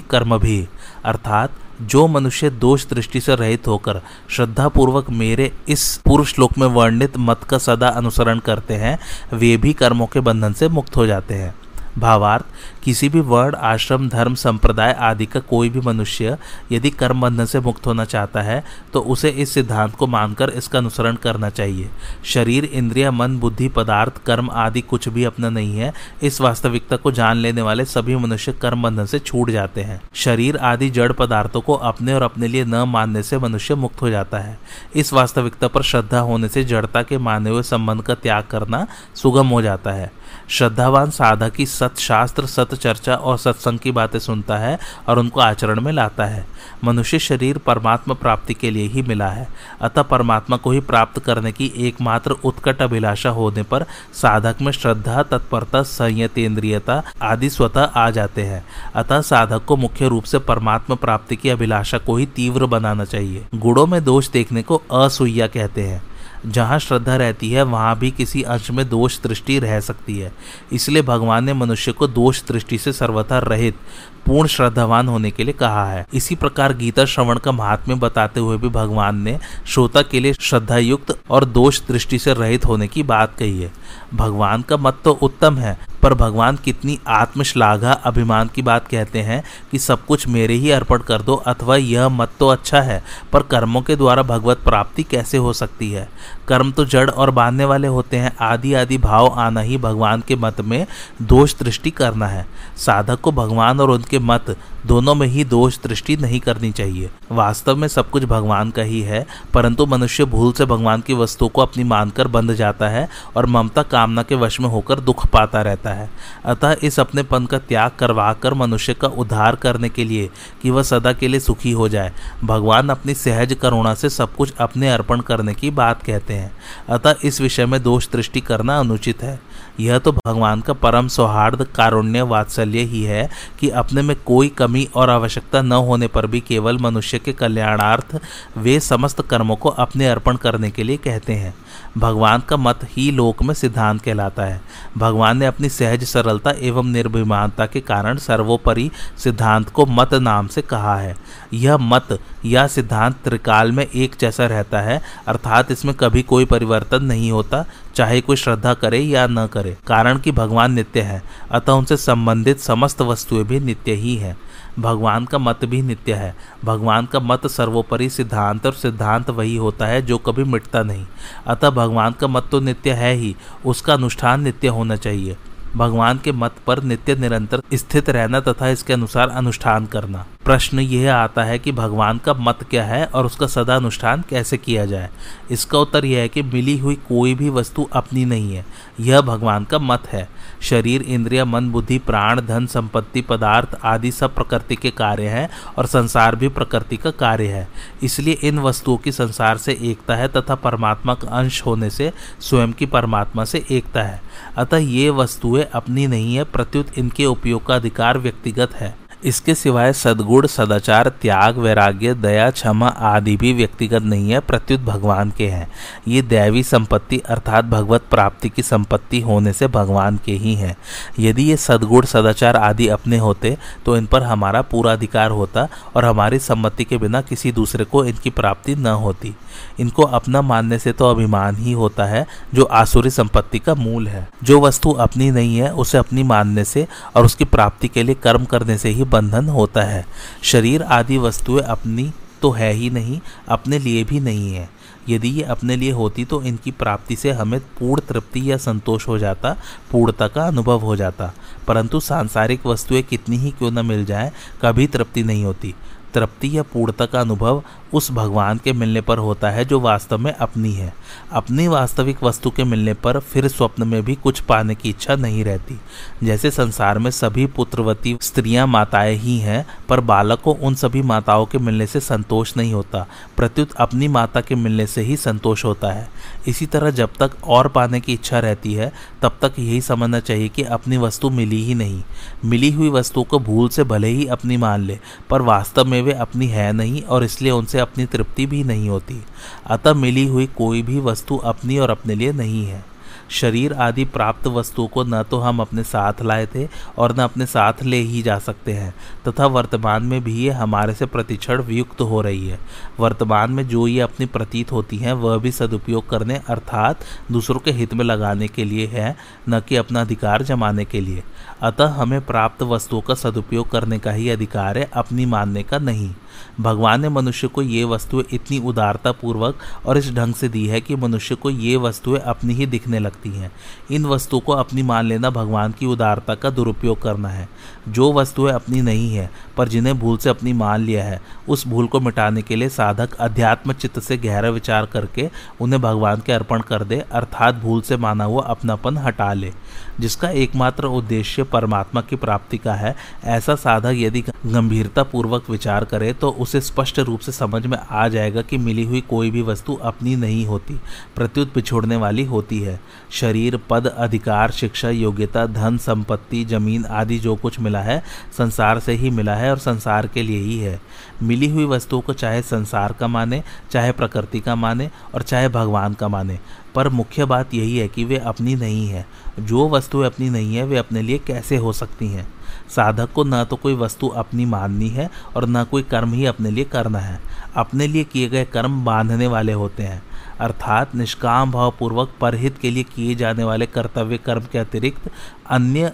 Speaker 1: तेपी कर्म भी। अर्थात, जो मनुष्य दोष दृष्टि से रहित होकर श्रद्धापूर्वक मेरे इस पूर्व श्लोक में वर्णित मत का सदा अनुसरण करते हैं, वे भी कर्मों के बंधन से मुक्त हो जाते हैं। भावार्थ, किसी भी वर्ण, आश्रम, धर्म, संप्रदाय आदि का कोई भी मनुष्य यदि कर्म बंधन से मुक्त होना चाहता है तो उसे इस सिद्धांत को मानकर इसका अनुसरण करना चाहिए। शरीर, इंद्रिया, मन, बुद्धि, पदार्थ, कर्म आदि कुछ भी अपना नहीं है, इस वास्तविकता को जान लेने वाले सभी मनुष्य कर्म बंधन से छूट जाते हैं। शरीर आदि जड़ पदार्थों को अपने और अपने लिए न मानने से मनुष्य मुक्त हो जाता है। इस वास्तविकता पर श्रद्धा होने से जड़ता के माने हुए संबंध का त्याग करना सुगम हो जाता है। श्रद्धावान साधक ही सतशास्त्र सत चर्चा और सत्संग की बातें सुनता है और उनको आचरण में लाता है। मनुष्य शरीर परमात्मा प्राप्ति के लिए ही मिला है। अतः परमात्मा को ही प्राप्त करने की एकमात्र उत्कट अभिलाषा होने पर साधक में श्रद्धा, तत्परता, संयतेंद्रियता आदि स्वतः आ जाते हैं। अतः साधक को मुख्य रूप से परमात्मा प्राप्ति की अभिलाषा को ही तीव्र बनाना चाहिए। गुणों में दोष देखने को असुईया कहते हैं। जहाँ श्रद्धा रहती है, वहाँ भी किसी अंश में दोष दृष्टि रह सकती है। इसलिए भगवान ने मनुष्य को दोष दृष्टि से सर्वथा रहित, पूर्ण श्रद्धावान होने के लिए कहा है। इसी प्रकार गीता श्रवण का महात्म्य बताते हुए भी भगवान ने श्रोता के लिए श्रद्धा युक्त और दोष दृष्टि से रहित होने की बात कही है। भगवान का मत तो उत्तम है, पर भगवान कितनी आत्मश्लाघा, अभिमान की बात कहते हैं कि सब कुछ मेरे ही अर्पण कर दो अथवा यह मत तो अच्छा है, पर कर्मों के द्वारा भगवत प्राप्ति कैसे हो सकती है? कर्म तो जड़ और बांधने वाले होते हैं। आदि आदि भाव आना ही भगवान के मत में दोष दृष्टि करना है। साधक को भगवान और उनके मत दोनों में ही दोष दृष्टि नहीं करनी चाहिए। वास्तव में सब कुछ भगवान का ही है, परंतु मनुष्य भूल से भगवान की वस्तु को अपनी मानकर बंध जाता है और ममता कामना के वश में होकर दुख पाता रहता है। अतः इस अपने पन का त्याग करवा कर मनुष्य का उद्धार करने के लिए कि वह सदा के लिए सुखी हो जाए। भगवान अपनी सहज करुणा से सब कुछ अपने अर्पण करने की बात कहते हैं। अतः इस विषय में दोष दृष्टि करना अनुचित है। यह तो भगवान का परम सौहार्द कारुण्य वात्सल्य ही है कि अपने में कोई कमी और आवश्यकता न होने पर भी केवल मनुष्य के कल्याणार्थ वे समस्त कर्मों को अपने अर्पण करने के लिए कहते हैं। भगवान का मत ही लोक में सिद्धांत कहलाता है। भगवान ने अपनी सहज सरलता एवं निर्भिमानता के कारण सर्वोपरि सिद्धांत को मत नाम से कहा है। यह मत या सिद्धांत त्रिकाल में एक जैसा रहता है, अर्थात इसमें कभी कोई परिवर्तन नहीं होता, चाहे कोई श्रद्धा करे या न करे, कारण कि भगवान नित्य है, अतः उनसे संबंधित समस्त वस्तुएँ भी नित्य ही हैं। भगवान का मत भी नित्य है। भगवान का मत सर्वोपरि सिद्धांत और सिद्धांत वही होता है जो कभी मिटता नहीं। अतः भगवान का मत तो नित्य है ही, उसका अनुष्ठान नित्य होना चाहिए। भगवान के मत पर नित्य निरंतर स्थित रहना तथा इसके अनुसार अनुष्ठान करना। प्रश्न यह आता है कि भगवान का मत क्या है और उसका सदा अनुष्ठान कैसे किया जाए? इसका उत्तर यह है कि मिली हुई कोई भी वस्तु अपनी नहीं है, यह भगवान का मत है। शरीर, इंद्रिय, मन, बुद्धि, प्राण, धन, संपत्ति, पदार्थ आदि सब प्रकृति के कार्य हैं और संसार भी प्रकृति का कार्य है। इसलिए इन वस्तुओं की संसार से एकता है तथा परमात्मा का अंश होने से स्वयं की परमात्मा से एकता है। अतः ये वस्तुएँ अपनी नहीं है, प्रत्युत इनके उपयोग का अधिकार व्यक्तिगत है। इसके सिवाय सदगुण, सदाचार, त्याग, वैराग्य, दया, क्षमा आदि भी व्यक्तिगत नहीं है, प्रत्युत भगवान के हैं। ये दैवी संपत्ति अर्थात भगवत प्राप्ति की संपत्ति होने से भगवान के ही हैं। यदि ये सदगुण, सदाचार आदि अपने होते तो इन पर हमारा पूरा अधिकार होता और हमारी सम्मति के बिना किसी दूसरे को इनकी प्राप्ति न होती। इनको अपना मानने से तो अभिमान ही होता है, जो आसुरी संपत्ति का मूल है। जो वस्तु अपनी नहीं है, उसे अपनी मानने से और उसकी प्राप्ति के लिए कर्म करने से ही बंधन होता है। शरीर आदि वस्तुएँ अपनी तो है ही नहीं, अपने लिए भी नहीं है। यदि ये अपने लिए होती तो इनकी प्राप्ति से हमें पूर्ण तृप्ति या संतोष हो जाता, पूर्णता का अनुभव हो जाता। परंतु सांसारिक वस्तुएँ कितनी ही क्यों न मिल जाए, कभी तृप्ति नहीं होती। तृप्ति या पूर्णता का अनुभव उस भगवान के मिलने पर होता है जो वास्तव में अपनी है। अपनी वास्तविक वस्तु के मिलने पर फिर स्वप्न में भी कुछ पाने की इच्छा नहीं रहती। जैसे संसार में सभी पुत्रवती स्त्रियाँ माताएँ ही हैं, पर बालक को उन सभी माताओं के मिलने से संतोष नहीं होता। प्रत्युत अपनी माता के मिलने से ही संतोष होता है। इसी तरह जब तक और पाने की इच्छा रहती है, तब तक यही समझना चाहिए कि अपनी वस्तु मिली ही नहीं। मिली हुई वस्तु को भूल से भले ही अपनी मान ले, पर वास्तव में वे अपनी है नहीं और इसलिए उनसे अपनी तृप्ति भी नहीं होती। अतः मिली हुई कोई भी वस्तु अपनी और अपने लिए नहीं है। शरीर आदि प्राप्त वस्तुओं को न तो हम अपने साथ लाए थे और न अपने साथ ले ही जा सकते हैं, तथा वर्तमान में भी ये हमारे से प्रतिक्षण वियुक्त हो रही है। वर्तमान में जो ये अपनी प्रतीत होती हैं, वह भी सदुपयोग करने अर्थात दूसरों के हित में लगाने के लिए है, न कि अपना अधिकार जमाने के लिए। अतः हमें प्राप्त वस्तुओं का सदुपयोग करने का ही अधिकार है, अपनी मानने का नहीं। भगवान ने मनुष्य को ये वस्तुएँ इतनी उदारता पूर्वक और इस ढंग से दी है कि मनुष्य को ये वस्तुएँ अपनी ही दिखने लगती हैं। इन वस्तुओं को अपनी मान लेना भगवान की उदारता का दुरुपयोग करना है। जो वस्तुएँ अपनी नहीं है, पर जिन्हें भूल से अपनी मान लिया है, उस भूल को मिटाने के लिए साधक अध्यात्म चित्त से गहरा विचार करके उन्हें भगवान के अर्पण कर दे, अर्थात भूल से माना हुआ अपनापन हटा ले। जिसका एकमात्र उद्देश्य परमात्मा की प्राप्ति का है, ऐसा साधक यदि गंभीरता पूर्वक विचार करे तो उसे स्पष्ट रूप से समझ में आ जाएगा कि मिली हुई कोई भी वस्तु अपनी नहीं होती, प्रत्युत पिछोड़ने वाली होती है। शरीर, पद, अधिकार, शिक्षा, योग्यता, धन, संपत्ति, ज़मीन आदि जो कुछ मिला है, संसार से ही मिला है और संसार के लिए ही है। मिली हुई वस्तुओं को चाहे संसार का माने, चाहे प्रकृति का माने और चाहे भगवान का माने, पर मुख्य बात यही है कि वे अपनी नहीं है। जो वस्तुएँ अपनी नहीं है, वे अपने लिए कैसे हो सकती हैं? साधक को न तो कोई वस्तु अपनी माननी है और न कोई कर्म ही अपने लिए करना है। अपने लिए किए गए कर्म बांधने वाले होते हैं। अर्थात निष्काम भावपूर्वक परहित के लिए किए जाने वाले कर्तव्य कर्म के अतिरिक्त अन्य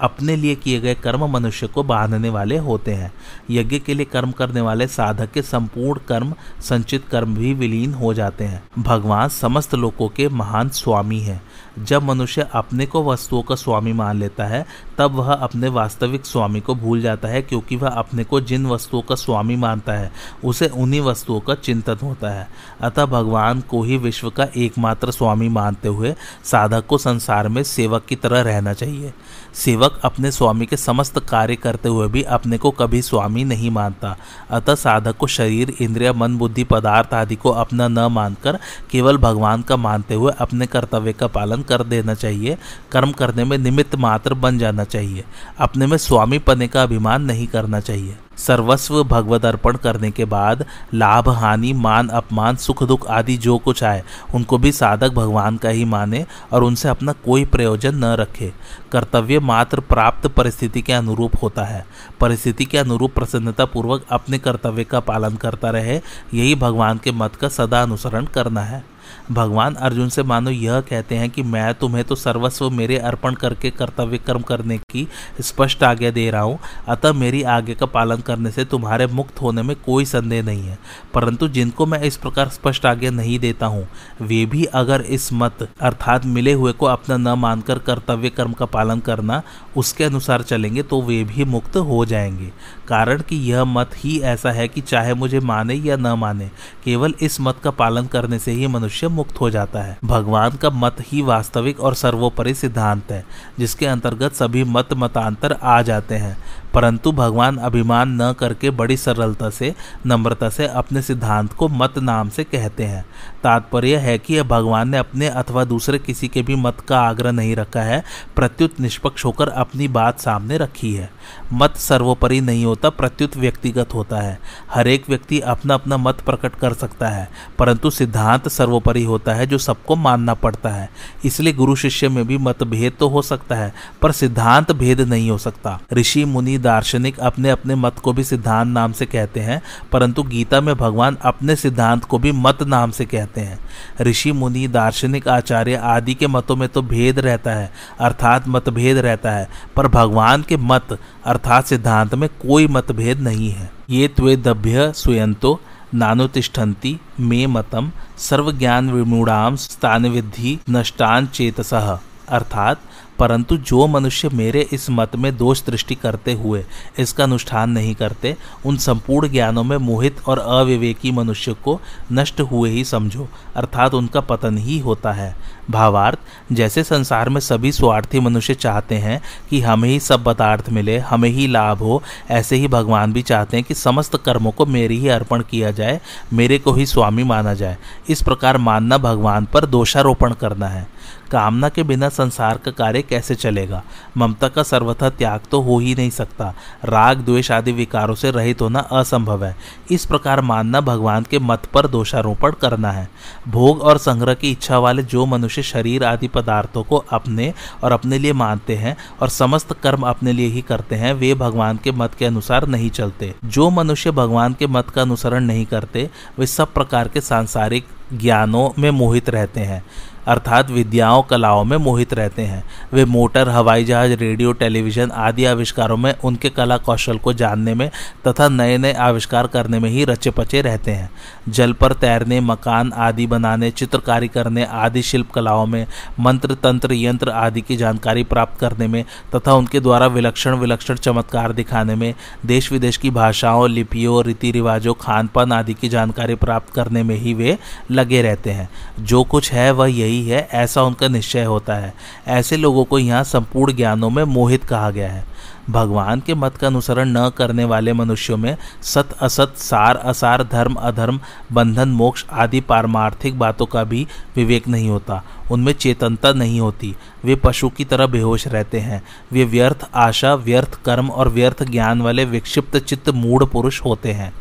Speaker 1: अपने लिए किए गए कर्म मनुष्य को बांधने वाले होते हैं। यज्ञ के लिए कर्म करने वाले साधक के संपूर्ण कर्म, संचित कर्म भी विलीन हो जाते हैं। भगवान समस्त लोगों के महान स्वामी हैं। जब मनुष्य अपने को वस्तुओं का स्वामी मान लेता है, तब वह अपने वास्तविक स्वामी को भूल जाता है, क्योंकि वह अपने को जिन वस्तुओं का स्वामी मानता है, उसे उन्हीं वस्तुओं का चिंतन होता है। अतः भगवान को ही विश्व का एकमात्र स्वामी मानते हुए साधक को संसार में सेवक की तरह रहना चाहिए। सेवक अपने स्वामी के समस्त कार्य करते हुए भी अपने को कभी स्वामी नहीं मानता। अतः साधक को शरीर, इंद्रिया, मन, बुद्धि, पदार्थ आदि को अपना न मानकर केवल भगवान का मानते हुए अपने कर्तव्य का पालन कर देना चाहिए, कर्म करने में निमित्त मात्र बन जाना चाहिए। अपने में स्वामी पने का अभिमान नहीं करना चाहिए। सर्वस्व भगवत अर्पण करने के बाद लाभ, हानि, मान, अपमान, सुख, दुख आदि जो कुछ आए, उनको भी साधक भगवान का ही माने और उनसे अपना कोई प्रयोजन न रखे। कर्तव्य मात्र प्राप्त परिस्थिति के अनुरूप होता है। परिस्थिति के अनुरूप प्रसन्नता पूर्वक अपने कर्तव्य का पालन करता रहे, यही भगवान के मत का सदा अनुसरण करना है। भगवान अर्जुन से, मानो यह कहते हैं कि मैं तुम्हें तो सर्वस्व मेरे अर्पण करके कर्तव्य कर्म करने की स्पष्ट आज्ञा दे रहा हूँ। अतः मेरी आज्ञा का पालन करने से तुम्हारे मुक्त होने में कोई संदेह नहीं है। परंतु जिनको मैं इस प्रकार स्पष्ट आज्ञा नहीं देता हूँ, वे भी अगर इस मत अर्थात मिले हुए को अपना न मानकर कर्तव्य कर्म का पालन करना उसके अनुसार चलेंगे तो वे भी मुक्त हो जाएँगे। कारण कि यह मत ही ऐसा है कि चाहे मुझे माने या न माने, केवल इस मत का पालन करने से ही मनुष्य मुक्त हो जाता है। भगवान का मत ही वास्तविक और सर्वोपरि सिद्धांत है, जिसके अंतर्गत सभी मत मतांतर आ जाते हैं। परंतु भगवान अभिमान न करके बड़ी सरलता से, नम्रता से अपने सिद्धांत को मत नाम से कहते हैं। तात्पर्य है कि भगवान ने अपने अथवा दूसरे किसी के भी मत का आग्रह नहीं रखा है, प्रत्युत निष्पक्ष होकर अपनी बात सामने रखी है। मत सर्वोपरि नहीं होता, प्रत्युत व्यक्तिगत होता है। हर एक व्यक्ति अपना अपना मत प्रकट कर सकता है, परंतु सिद्धांत सर्वोपरि होता है जो सबको मानना पड़ता है। इसलिए गुरु शिष्य में भी मतभेद तो हो सकता है, पर सिद्धांत भेद नहीं हो सकता। ऋषि, मुनि दार्शनिक अपने अपने मत को भी सिद्धांत नाम से कहते हैं, परंतु गीता में भगवान अपने सिद्धांत को भी मत नाम से कहते हैं। ऋषि, मुनि, दार्शनिक, आचार्य आदि के मतों में तो भेद रहता है, अर्थात मतभेद रहता है, पर भगवान के मत, अर्थात सिद्धांत में कोई मतभेद नहीं है। ये त्वेदभ्य स्वयंतो नानुतिष्ठन्ति, मे मतम, सर्वज्ञान विमूढ़ाम स्थान विधि नष्टान चेतसः। अर्थात, परंतु जो मनुष्य मेरे इस मत में दोष दृष्टि करते हुए इसका अनुष्ठान नहीं करते, उन संपूर्ण ज्ञानों में मोहित और अविवेकी मनुष्य को नष्ट हुए ही समझो, अर्थात उनका पतन ही होता है। भावार्थ, जैसे संसार में सभी स्वार्थी मनुष्य चाहते हैं कि हमें ही सब पदार्थ मिले, हमें ही लाभ हो, ऐसे ही भगवान भी चाहते हैं कि समस्त कर्मों को मेरे ही अर्पण किया जाए, मेरे को ही स्वामी माना जाए। इस प्रकार मानना भगवान पर दोषारोपण करना है। कामना के बिना संसार का कार्य कैसे चलेगा? ममता का सर्वथा त्याग तो हो ही नहीं सकता। राग, द्वेष आदि विकारों से रहित होना असंभव है। इस प्रकार मानना भगवान के मत पर दोषारोपण करना है। भोग और संग्रह की इच्छा वाले जो मनुष्य शरीर आदि पदार्थों को अपने और अपने लिए मानते हैं और समस्त कर्म अपने लिए ही करते हैं, वे भगवान के मत के अनुसार नहीं चलते। जो मनुष्य भगवान के मत का अनुसरण नहीं करते, वे सब प्रकार के सांसारिक ज्ञानों में मोहित रहते हैं। अर्थात विद्याओं कलाओं में मोहित रहते हैं। वे मोटर, हवाई जहाज़, रेडियो, टेलीविज़न आदि आविष्कारों में उनके कला कौशल को जानने में तथा नए नए आविष्कार करने में ही रचे पचे रहते हैं। जल पर तैरने, मकान आदि बनाने, चित्रकारी करने आदि शिल्प कलाओं में मंत्र, तंत्र, यंत्र आदि की जानकारी प्राप्त करने में तथा उनके द्वारा विलक्षण विलक्षण चमत्कार दिखाने में देश विदेश की भाषाओं, लिपियों रीति रिवाजों खान पान आदि की जानकारी प्राप्त करने में ही वे लगे रहते हैं। जो कुछ है वह यही सही है, ऐसा उनका निश्चय होता है। ऐसे लोगों को यहाँ संपूर्ण ज्ञानों में मोहित कहा गया है। भगवान के मत का अनुसरण न करने वाले मनुष्यों में सत असत, सार असार, धर्म अधर्म, बंधन, मोक्ष आदि पारमार्थिक बातों का भी विवेक नहीं होता। उनमें चेतनता नहीं होती। वे पशु की तरह बेहोश रहते हैं। वे व्यर्थ आशा, व्यर्थ कर्म और व्यर्थ ज्ञान वाले विक्षिप्त चित्त मूढ़ पुरुष होते हैं।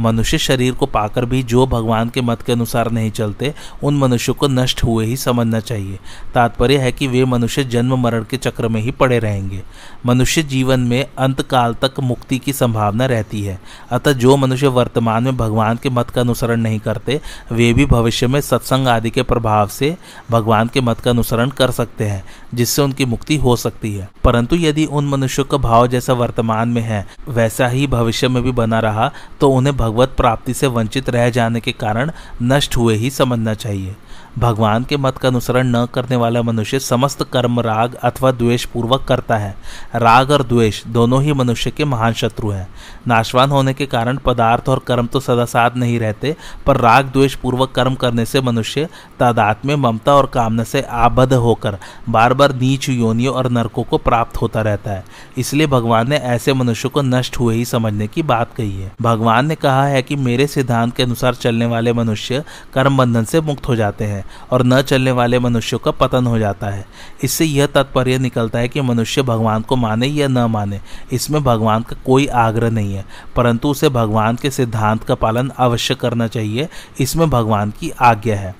Speaker 1: मनुष्य शरीर को पाकर भी जो भगवान के मत के अनुसार नहीं चलते, उन मनुष्यों को नष्ट हुए ही समझना चाहिए। तात्पर्य है कि वे मनुष्य जन्म मरण के चक्र में ही पड़े रहेंगे। मनुष्य जीवन में अंत काल तक मुक्ति की संभावना रहती है। अतः जो मनुष्य वर्तमान में भगवान के मत का अनुसरण नहीं करते, वे भी भविष्य में सत्संग आदि के प्रभाव से भगवान के मत का अनुसरण कर सकते हैं, जिससे उनकी मुक्ति हो सकती है। परंतु यदि उन मनुष्यों का भाव जैसा वर्तमान में है, वैसा ही भविष्य में भी बना रहा तो उन्हें भगवत प्राप्ति से वंचित रह जाने के कारण नष्ट हुए ही समझना चाहिए। भगवान के मत का अनुसरण न करने वाला मनुष्य समस्त कर्म, राग अथवा द्वेष पूर्वक करता है। राग और द्वेष दोनों ही मनुष्य के महान शत्रु हैं। नाशवान होने के कारण पदार्थ और कर्म तो सदा साथ नहीं रहते, पर राग, द्वेष पूर्वक कर्म करने से मनुष्य तादात में ममता और कामना से आबद्ध होकर बार बार नीच योनियों और नरकों को प्राप्त होता रहता है। इसलिए भगवान ने ऐसे मनुष्य को नष्ट हुए ही समझने की बात कही है। भगवान ने कहा है कि मेरे सिद्धांत के अनुसार चलने वाले मनुष्य कर्म बंधन से मुक्त हो जाते हैं। और न चलने वाले मनुष्यों का पतन हो जाता है। इससे यह तात्पर्य निकलता है कि मनुष्य भगवान को माने या न माने, इसमें भगवान का कोई आग्रह नहीं है, परंतु उसे भगवान के सिद्धांत का पालन अवश्य करना चाहिए, इसमें भगवान की आज्ञा है।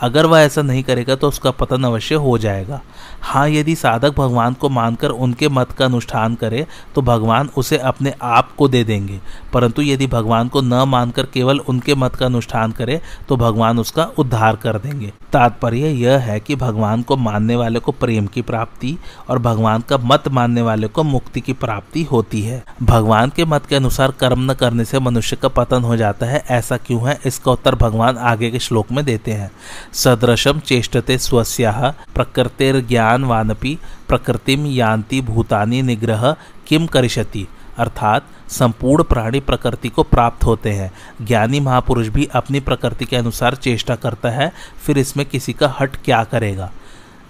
Speaker 1: अगर वह ऐसा नहीं करेगा तो उसका पतन अवश्य हो जाएगा। हाँ यदि साधक भगवान को मानकर उनके मत का अनुष्ठान करे तो भगवान उसे अपने आप को दे देंगे। परंतु यदि भगवान को न मानकर केवल उनके मत का अनुष्ठान करे तो भगवान उसका उद्धार कर देंगे। तात्पर्य यह है कि भगवान को मानने वाले को प्रेम की प्राप्ति और भगवान का मत मानने वाले को मुक्ति की प्राप्ति होती है। भगवान के मत के अनुसार कर्म न करने से मनुष्य का पतन हो जाता है। ऐसा क्यों है? इसका उत्तर भगवान आगे के श्लोक में देते हैं। सदृशम चेष्टते स्वस्या प्रकृतिर ज्ञान वानपी प्रकृतिम यान्ति भूतानि निग्रह किम करिष्यति? अर्थात संपूर्ण प्राणी प्रकृति को प्राप्त होते हैं। ज्ञानी महापुरुष भी अपनी प्रकृति के अनुसार चेष्टा करता है, फिर इसमें किसी का हट क्या करेगा?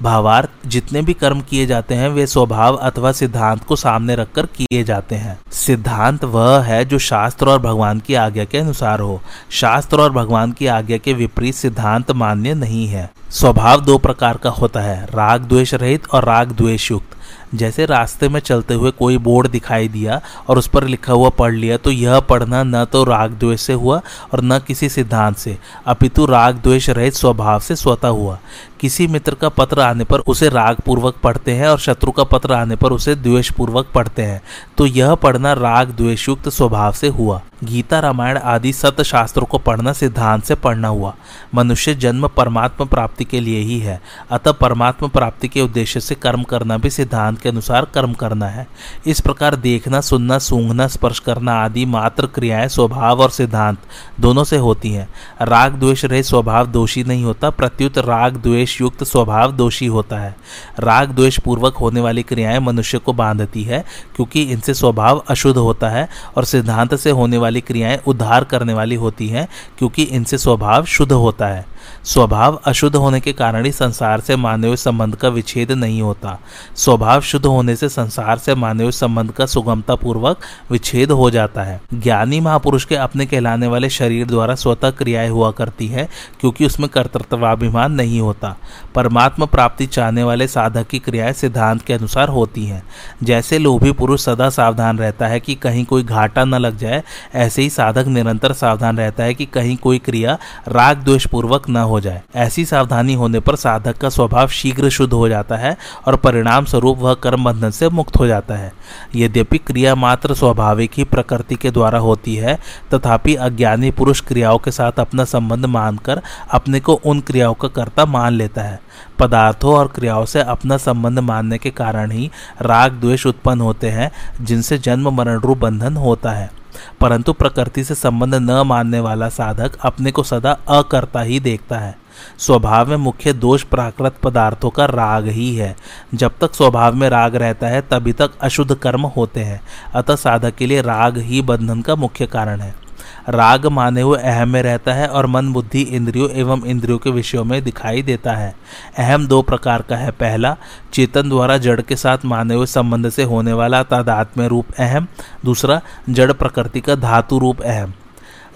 Speaker 1: भावार्थ जितने भी कर्म किए जाते हैं, वे स्वभाव अथवा सिद्धांत को सामने रखकर किए जाते हैं। सिद्धांत वह है जो शास्त्र और भगवान की आज्ञा के अनुसार हो। शास्त्र और भगवान की आज्ञा के विपरीत सिद्धांत मान्य नहीं है। स्वभाव दो प्रकार का होता है, राग द्वेष रहित और राग द्वेष युक्त। जैसे रास्ते में चलते हुए कोई बोर्ड दिखाई दिया और उस पर लिखा हुआ पढ़ लिया तो यह पढ़ना न तो राग द्वेष से हुआ और न किसी सिद्धांत से। अपितु राग द्वेष रहित स्वभाव से स्वतः हुआ। किसी मित्र का पत्र आने पर उसे राग पूर्वक पढ़ते हैं और शत्रु का पत्र आने पर उसे द्वेष पूर्वक पढ़ते हैं। तो यह पढ़ना राग द्वेषयुक्त स्वभाव से हुआ। गीता, रामायण आदि सत शास्त्रों को पढ़ना सिद्धांत से पढ़ना हुआ। मनुष्य जन्म परमात्मा प्राप्ति के लिए ही है। अतः परमात्मा प्राप्ति के उद्देश्य से कर्म करना भी सिद्धांत के अनुसार कर्म करना है। इस प्रकार देखना, सुनना, सूंघना, स्पर्श करना आदि मात्र क्रियाएँ स्वभाव और सिद्धांत दोनों से होती हैं। राग द्वेष रहे स्वभाव दोषी नहीं होता। प्रत्युत राग द्वेष युक्त स्वभाव दोषी होता है। राग द्वेष पूर्वक होने वाली क्रियाएँ मनुष्य को बांधती है, क्योंकि इनसे स्वभाव अशुद्ध होता है और सिद्धांत से होने वाली क्रियाएँ उद्धार करने वाली होती हैं, क्योंकि इनसे स्वभाव शुद्ध होता है। स्वभाव अशुद्ध होने के कारण ही संसार से मानवीय संबंध का विच्छेद नहीं होता। स्वभाव शुद्ध होने से संसार से मानवीय संबंध का सुगमता पूर्वक विच्छेद हो जाता है। ज्ञानी महापुरुष के अपने कहलाने वाले शरीर द्वारा स्वतः क्रियाएँ हुआ करती है, क्योंकि उसमें कर्तृत्वाभिमान नहीं होता। परमात्मा प्राप्ति चाहने वाले साधक की क्रियाएँ सिद्धांत के अनुसार होती हैं। जैसे लोभी पुरुष सदा सावधान रहता है कि कहीं कोई घाटा न लग जाए, ऐसे ही साधक निरंतर सावधान रहता है कि कहीं कोई क्रिया राग द्वेष पूर्वक न हो जाए। ऐसी सावधानी होने पर साधक का स्वभाव शीघ्र शुद्ध हो जाता है और परिणाम स्वरूप वह कर्म बंधन से मुक्त हो जाता है। यद्यपि क्रिया मात्र स्वाभाविक ही प्रकृति के द्वारा होती है, तथापि अज्ञानी पुरुष क्रियाओं के साथ अपना संबंध मानकर अपने को उन क्रियाओं का कर्ता मान लेता है। पदार्थों और क्रियाओं से अपना संबंध मानने के कारण ही राग द्वेष उत्पन्न होते हैं, जिनसे जन्म, मरण, रूप, बंधन होता है। परंतु प्रकृति से संबंध न मानने वाला साधक अपने को सदा अकर्ता ही देखता है। स्वभाव में मुख्य दोष प्राकृत पदार्थों का राग ही है। जब तक स्वभाव में राग रहता है, तभी तक अशुद्ध कर्म होते हैं। अतः साधक के लिए राग ही बंधन का मुख्य कारण है। राग माने हुए अहम में रहता है और मन, बुद्धि, इंद्रियों एवं इंद्रियों के विषयों में दिखाई देता है। अहम दो प्रकार का है। पहला, चेतन द्वारा जड़ के साथ माने हुए संबंध से होने वाला तादात्म्य रूप अहम। दूसरा, जड़ प्रकृति का धातु रूप अहम।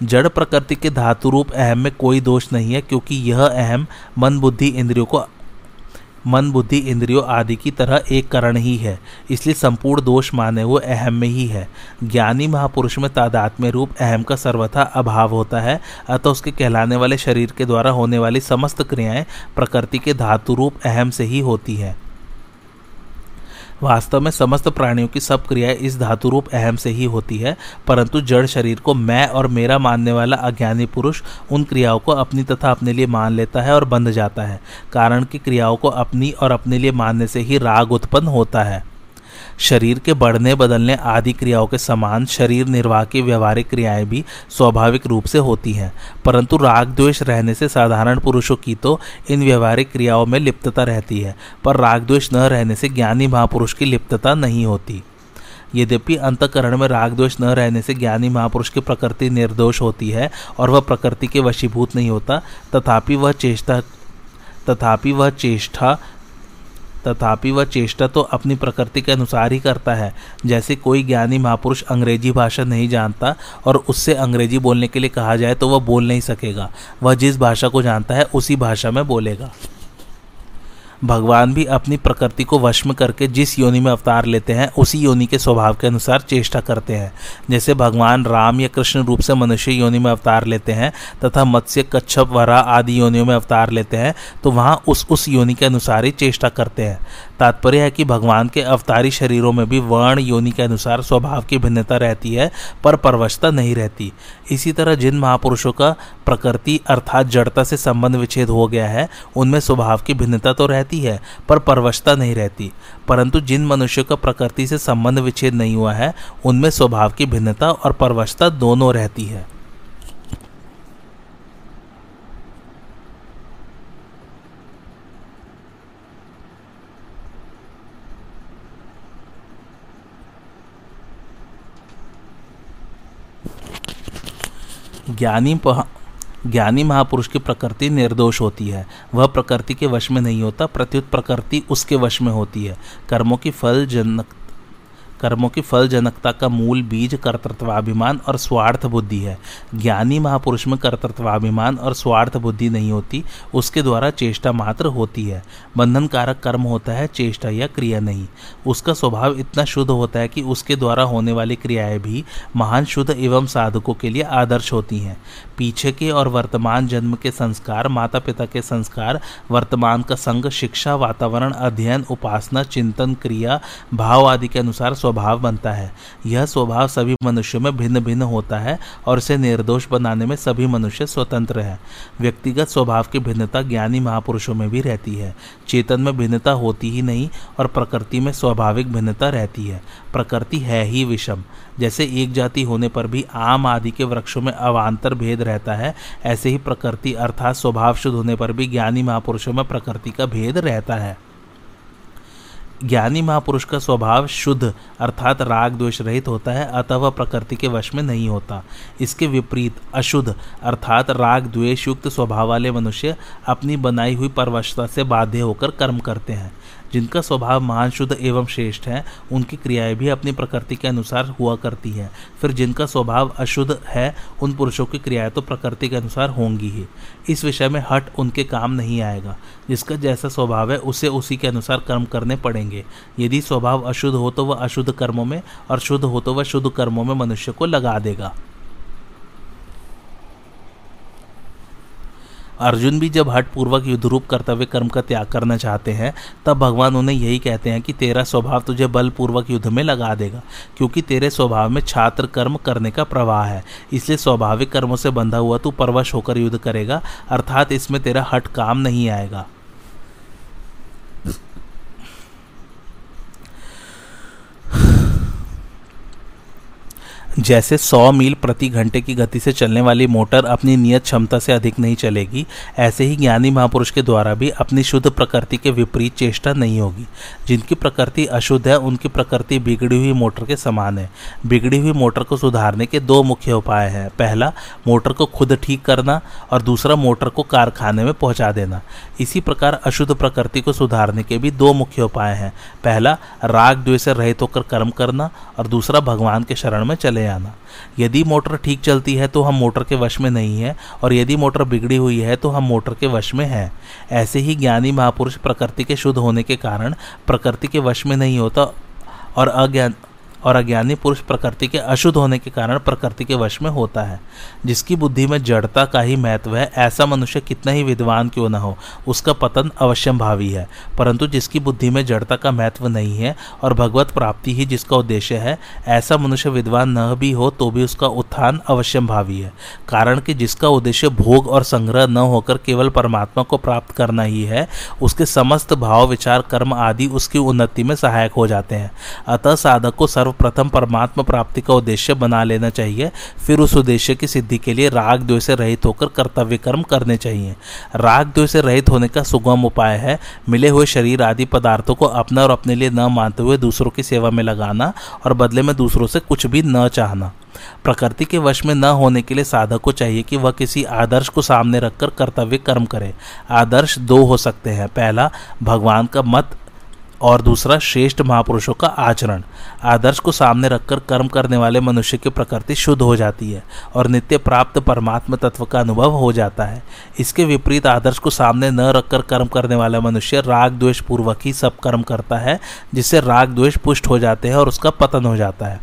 Speaker 1: जड़ प्रकृति के धातु रूप अहम में कोई दोष नहीं है, क्योंकि यह अहम मन, बुद्धि, इंद्रियों को मन, बुद्धि, इंद्रियों आदि की तरह एक करण ही है। इसलिए संपूर्ण दोष माने वो अहम में ही है। ज्ञानी महापुरुष में तादात्म्य रूप अहम का सर्वथा अभाव होता है, अतः उसके कहलाने वाले शरीर के द्वारा होने वाली समस्त क्रियाएँ प्रकृति के धातु रूप अहम से ही होती है। वास्तव में समस्त प्राणियों की सब क्रियाएँ इस धातु रूप अहम से ही होती है, परंतु जड़ शरीर को मैं और मेरा मानने वाला अज्ञानी पुरुष उन क्रियाओं को अपनी तथा अपने लिए मान लेता है और बंध जाता है, कारण की क्रियाओं को अपनी और अपने लिए मानने से ही राग उत्पन्न होता है। शरीर के बढ़ने बदलने आदि क्रियाओं के समान शरीर निर्वाह की व्यवहारिक क्रियाएँ भी स्वाभाविक रूप से होती हैं। परंतु राग द्वेष रहने से साधारण पुरुषों की तो इन व्यवहारिक क्रियाओं में लिप्तता रहती है, पर राग द्वेष न रहने से ज्ञानी महापुरुष की लिप्तता नहीं होती। यद्यपि अंतकरण में राग द्वेष न रहने से ज्ञानी महापुरुष की प्रकृति निर्दोष होती है और वह प्रकृति के वशीभूत नहीं होता, तथापि वह चेष्टा, तथापि वह चेष्टा तथापि वह चेष्टा तो अपनी प्रकृति के अनुसार ही करता है, जैसे कोई ज्ञानी महापुरुष अंग्रेज़ी भाषा नहीं जानता और उससे अंग्रेज़ी बोलने के लिए कहा जाए तो वह बोल नहीं सकेगा। वह जिस भाषा को जानता है, उसी भाषा में बोलेगा। भगवान भी अपनी प्रकृति को वश्म करके जिस योनि में अवतार लेते हैं, उसी योनि के स्वभाव के अनुसार चेष्टा करते हैं। जैसे भगवान राम या कृष्ण रूप से मनुष्य योनि में अवतार लेते हैं, तथा मत्स्य, कच्छप, वरा आदि योनियों में अवतार लेते हैं तो वहाँ उस उस योनि के अनुसार ही चेष्टा करते हैं। तात्पर्य है कि भगवान के अवतारी शरीरों में भी वर्ण योनि के अनुसार स्वभाव की भिन्नता रहती है, पर परवशता नहीं रहती। इसी तरह जिन महापुरुषों का प्रकृति अर्थात जड़ता से संबंध विच्छेद हो गया है, उनमें स्वभाव की भिन्नता तो रहती है, पर परवशता नहीं रहती। परंतु जिन मनुष्यों का प्रकृति से संबंध विच्छेद नहीं हुआ है, उनमें स्वभाव की भिन्नता और परवशता दोनों रहती है। ज्ञानी ज्ञानी महापुरुष की प्रकृति निर्दोष होती है। वह प्रकृति के वश में नहीं होता, प्रत्युत प्रकृति उसके वश में होती है। कर्मों की फल जनक कर्मों की फल जनकता का मूल बीज कर्तृत्वाभिमान और स्वार्थ बुद्धि है। ज्ञानी महापुरुष में कर्तृत्वाभिमान और स्वार्थ बुद्धि नहीं होती, उसके द्वारा चेष्टा मात्र होती है। बंधन कारक कर्म होता है, चेष्टा या क्रिया नहीं। उसका स्वभाव इतना शुद्ध होता है कि उसके द्वारा होने वाली क्रियाएँ भी महान शुद्ध एवं साधकों के लिए आदर्श होती हैं। पीछे के और वर्तमान जन्म के संस्कार माता पिता के संस्कार, वर्तमान का संग, शिक्षा, वातावरण, अध्ययन, उपासना, चिंतन, क्रिया, भाव आदि के अनुसार स्वभाव बनता है। यह स्वभाव सभी मनुष्यों में भिन्न भिन्न होता है और इसे निर्दोष बनाने में सभी मनुष्य स्वतंत्र हैं। व्यक्तिगत स्वभाव की भिन्नता ज्ञानी महापुरुषों में भी रहती है। चेतन में भिन्नता होती ही नहीं और प्रकृति में स्वाभाविक भिन्नता रहती है। प्रकृति है ही विषम। जैसे एक जाति होने पर भी आम आदि के वृक्षों में अवान्तर भेद रहता है, ऐसे ही प्रकृति अर्थात स्वभाव शुद्ध होने पर भी ज्ञानी महापुरुषों में प्रकृति का भेद रहता है। ज्ञानी महापुरुष का स्वभाव शुद्ध अर्थात राग द्वेष रहित होता है, अतः वह प्रकृति के वश में नहीं होता। इसके विपरीत, अशुद्ध अर्थात राग द्वेष युक्त स्वभाव वाले मनुष्य अपनी बनाई हुई परवशता से बाध्य होकर कर्म करते हैं। जिनका स्वभाव महान, शुद्ध एवं श्रेष्ठ है, उनकी क्रियाएँ भी अपनी प्रकृति के अनुसार हुआ करती हैं। फिर जिनका स्वभाव अशुद्ध है, उन पुरुषों की क्रियाएँ तो प्रकृति के अनुसार होंगी ही। इस विषय में हट उनके काम नहीं आएगा। जिसका जैसा स्वभाव है, उसे उसी के अनुसार कर्म करने पड़ेंगे। यदि स्वभाव अशुद्ध हो तो वह अशुद्ध कर्मों में, और शुद्ध हो तो वह शुद्ध कर्मों में मनुष्य को लगा देगा। अर्जुन भी जब हट पूर्वक युद्धरूप कर्तव्य कर्म का त्याग करना चाहते हैं, तब भगवान उन्हें यही कहते हैं कि तेरा स्वभाव तुझे बलपूर्वक युद्ध में लगा देगा, क्योंकि तेरे स्वभाव में छात्र कर्म करने का प्रवाह है। इसलिए स्वाभाविक कर्मों से बंधा हुआ तू परवश होकर युद्ध करेगा, अर्थात इसमें तेरा हट काम नहीं आएगा। जैसे 100 मील प्रति घंटे की गति से चलने वाली मोटर अपनी नियत क्षमता से अधिक नहीं चलेगी, ऐसे ही ज्ञानी महापुरुष के द्वारा भी अपनी शुद्ध प्रकृति के विपरीत चेष्टा नहीं होगी। जिनकी प्रकृति अशुद्ध है, उनकी प्रकृति बिगड़ी हुई मोटर के समान है। बिगड़ी हुई मोटर को सुधारने के दो मुख्य उपाय हैं। पहला, मोटर को खुद ठीक करना और दूसरा, मोटर को कारखाने में पहुँचा देना। इसी प्रकार अशुद्ध प्रकृति को सुधारने के भी दो मुख्य उपाय हैं। पहला, राग द्वेष रहित होकर कर्म करना और दूसरा, भगवान के शरण में चले आना। यदि मोटर ठीक चलती है तो हम मोटर के वश में नहीं है, और यदि मोटर बिगड़ी हुई है तो हम मोटर के वश में हैं। ऐसे ही ज्ञानी महापुरुष प्रकृति के शुद्ध होने के कारण प्रकृति के वश में नहीं होता, और अज्ञान और अज्ञानी पुरुष प्रकृति के अशुद्ध होने के कारण प्रकृति के वश में होता है। जिसकी बुद्धि में जड़ता का ही महत्व है, ऐसा मनुष्य कितना ही विद्वान क्यों न हो, उसका पतन अवश्यम भावी है। परंतु जिसकी बुद्धि में जड़ता का महत्व नहीं है और भगवत प्राप्ति ही जिसका उद्देश्य है, ऐसा मनुष्य विद्वान न भी हो तो भी उसका उत्थान अवश्यम भावी है। कारण कि जिसका उद्देश्य भोग और संग्रह न होकर केवल परमात्मा को प्राप्त करना ही है, उसके समस्त भाव, विचार, कर्म आदि उसकी उन्नति में सहायक हो जाते हैं। अतः साधक को सर्व सर्वप्रथम परमात्मा प्राप्ति का उद्देश्य बना लेना चाहिए, फिर उस उद्देश्य की सिद्धि के लिए राग द्वेष से रहित होकर कर्तव्य कर्म करने चाहिए। राग द्वेष से रहित होने का सुगम उपाय है, मिले हुए शरीर आदि पदार्थों को अपना और अपने लिए न मानते हुए दूसरों की सेवा में लगाना और बदले में दूसरों से कुछ भी न चाहना। प्रकृति के वश में न होने के लिए साधक को चाहिए कि वह किसी आदर्श को सामने रखकर कर्तव्य कर्म करे। आदर्श दो हो सकते हैं। पहला, भगवान का मत और दूसरा श्रेष्ठ महापुरुषों का आचरण। आदर्श को सामने रखकर कर्म करने वाले मनुष्य की प्रकृति शुद्ध हो जाती है और नित्य प्राप्त परमात्म तत्व का अनुभव हो जाता है। इसके विपरीत आदर्श को सामने न रखकर कर्म करने वाला मनुष्य राग द्वेष पूर्वक ही सब कर्म करता है, जिससे राग द्वेष पुष्ट हो जाते हैं और उसका पतन हो जाता है।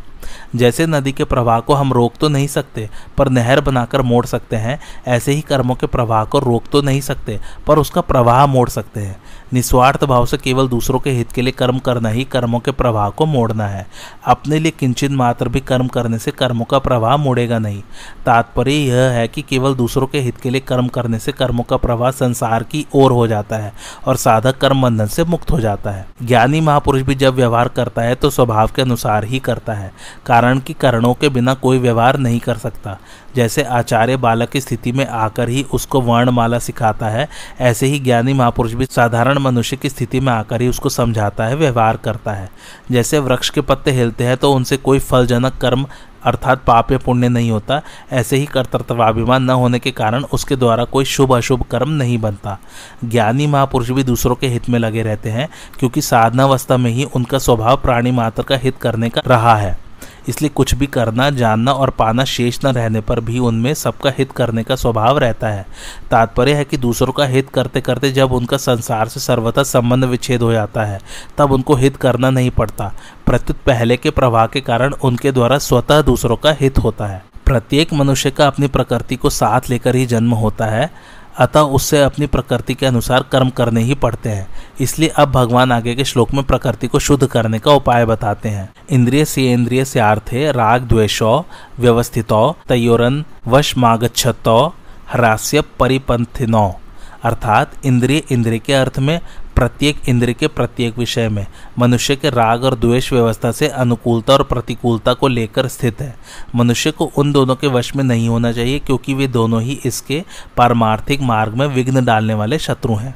Speaker 1: जैसे नदी के प्रवाह को हम रोक तो नहीं सकते, पर नहर बनाकर मोड़ सकते हैं, ऐसे ही कर्मों के प्रवाह को रोक तो नहीं सकते, पर उसका प्रवाह मोड़ सकते हैं। निस्वार्थ भाव से केवल दूसरों के हित के लिए कर्म करना ही कर्मों के प्रवाह को मोड़ना है। अपने लिए किंचित मात्र भी कर्म करने से कर्मों का प्रवाह मोड़ेगा नहीं। तात्पर्य यह है कि केवल दूसरों के हित के लिए कर्म करने से कर्मों का प्रवाह संसार की ओर हो जाता है और साधक कर्म बंधन से मुक्त हो जाता है। ज्ञानी महापुरुष भी जब व्यवहार करता है तो स्वभाव के अनुसार ही करता है, कारण कि करणों के बिना कोई व्यवहार नहीं कर सकता। जैसे आचार्य बालक की स्थिति में आकर ही उसको वर्णमाला सिखाता है, ऐसे ही ज्ञानी महापुरुष भी साधारण मनुष्य की स्थिति में आकर ही उसको समझाता है, व्यवहार करता है। जैसे वृक्ष के पत्ते हिलते हैं तो उनसे कोई फलजनक कर्म अर्थात पाप या पुण्य नहीं होता, ऐसे ही कर्तव्याभिमान न होने के कारण उसके द्वारा कोई शुभ अशुभ कर्म नहीं बनता। ज्ञानी महापुरुष भी दूसरों के हित में लगे रहते हैं, क्योंकि साधनावस्था में ही उनका स्वभाव प्राणी मात्र का हित करने का रहा है। इसलिए कुछ भी करना, जानना और पाना शेष न रहने पर भी उनमें सबका हित करने का स्वभाव रहता है। तात्पर्य है कि दूसरों का हित करते करते जब उनका संसार से सर्वथा संबंध विच्छेद हो जाता है, तब उनको हित करना नहीं पड़ता। प्रत्युत पहले के प्रवाह के कारण उनके द्वारा स्वतः दूसरों का हित होता है। प्रत्येक मनुष्य का अपनी प्रकृति को साथ लेकर ही जन्म होता है। अतः उससे अपनी प्रकृति के अनुसार कर्म करने ही पड़ते हैं। इसलिए अब भगवान आगे के श्लोक में प्रकृति को शुद्ध करने का उपाय बताते हैं। इंद्रिय से इंद्रिय से आर्थे राग द्वेषो व्यवस्थितो तयोरन वश मागछतो ह्रास्य परिपंथिनो अर्थात इंद्रिय इंद्रिय के अर्थ में प्रत्येक इंद्र के प्रत्येक विषय में। मनुष्य के राग और द्वेष व्यवस्था से अनुकूलता और प्रतिकूलता को लेकर स्थित है। मनुष्य को उन दोनों के वश में नहीं होना चाहिए, क्योंकि वे दोनों ही इसके पारमार्थिक मार्ग में विघ्न डालने वाले शत्रु हैं।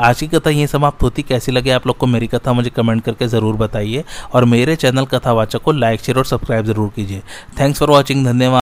Speaker 1: आज की कथा ये समाप्त होती। कैसी लगे आप लोग को मेरी कथा, मुझे कमेंट करके ज़रूर बताइए। और मेरे चैनल कथावाचक को लाइक, शेयर और सब्सक्राइब ज़रूर कीजिए। थैंक्स फॉर वॉचिंग, धन्यवाद।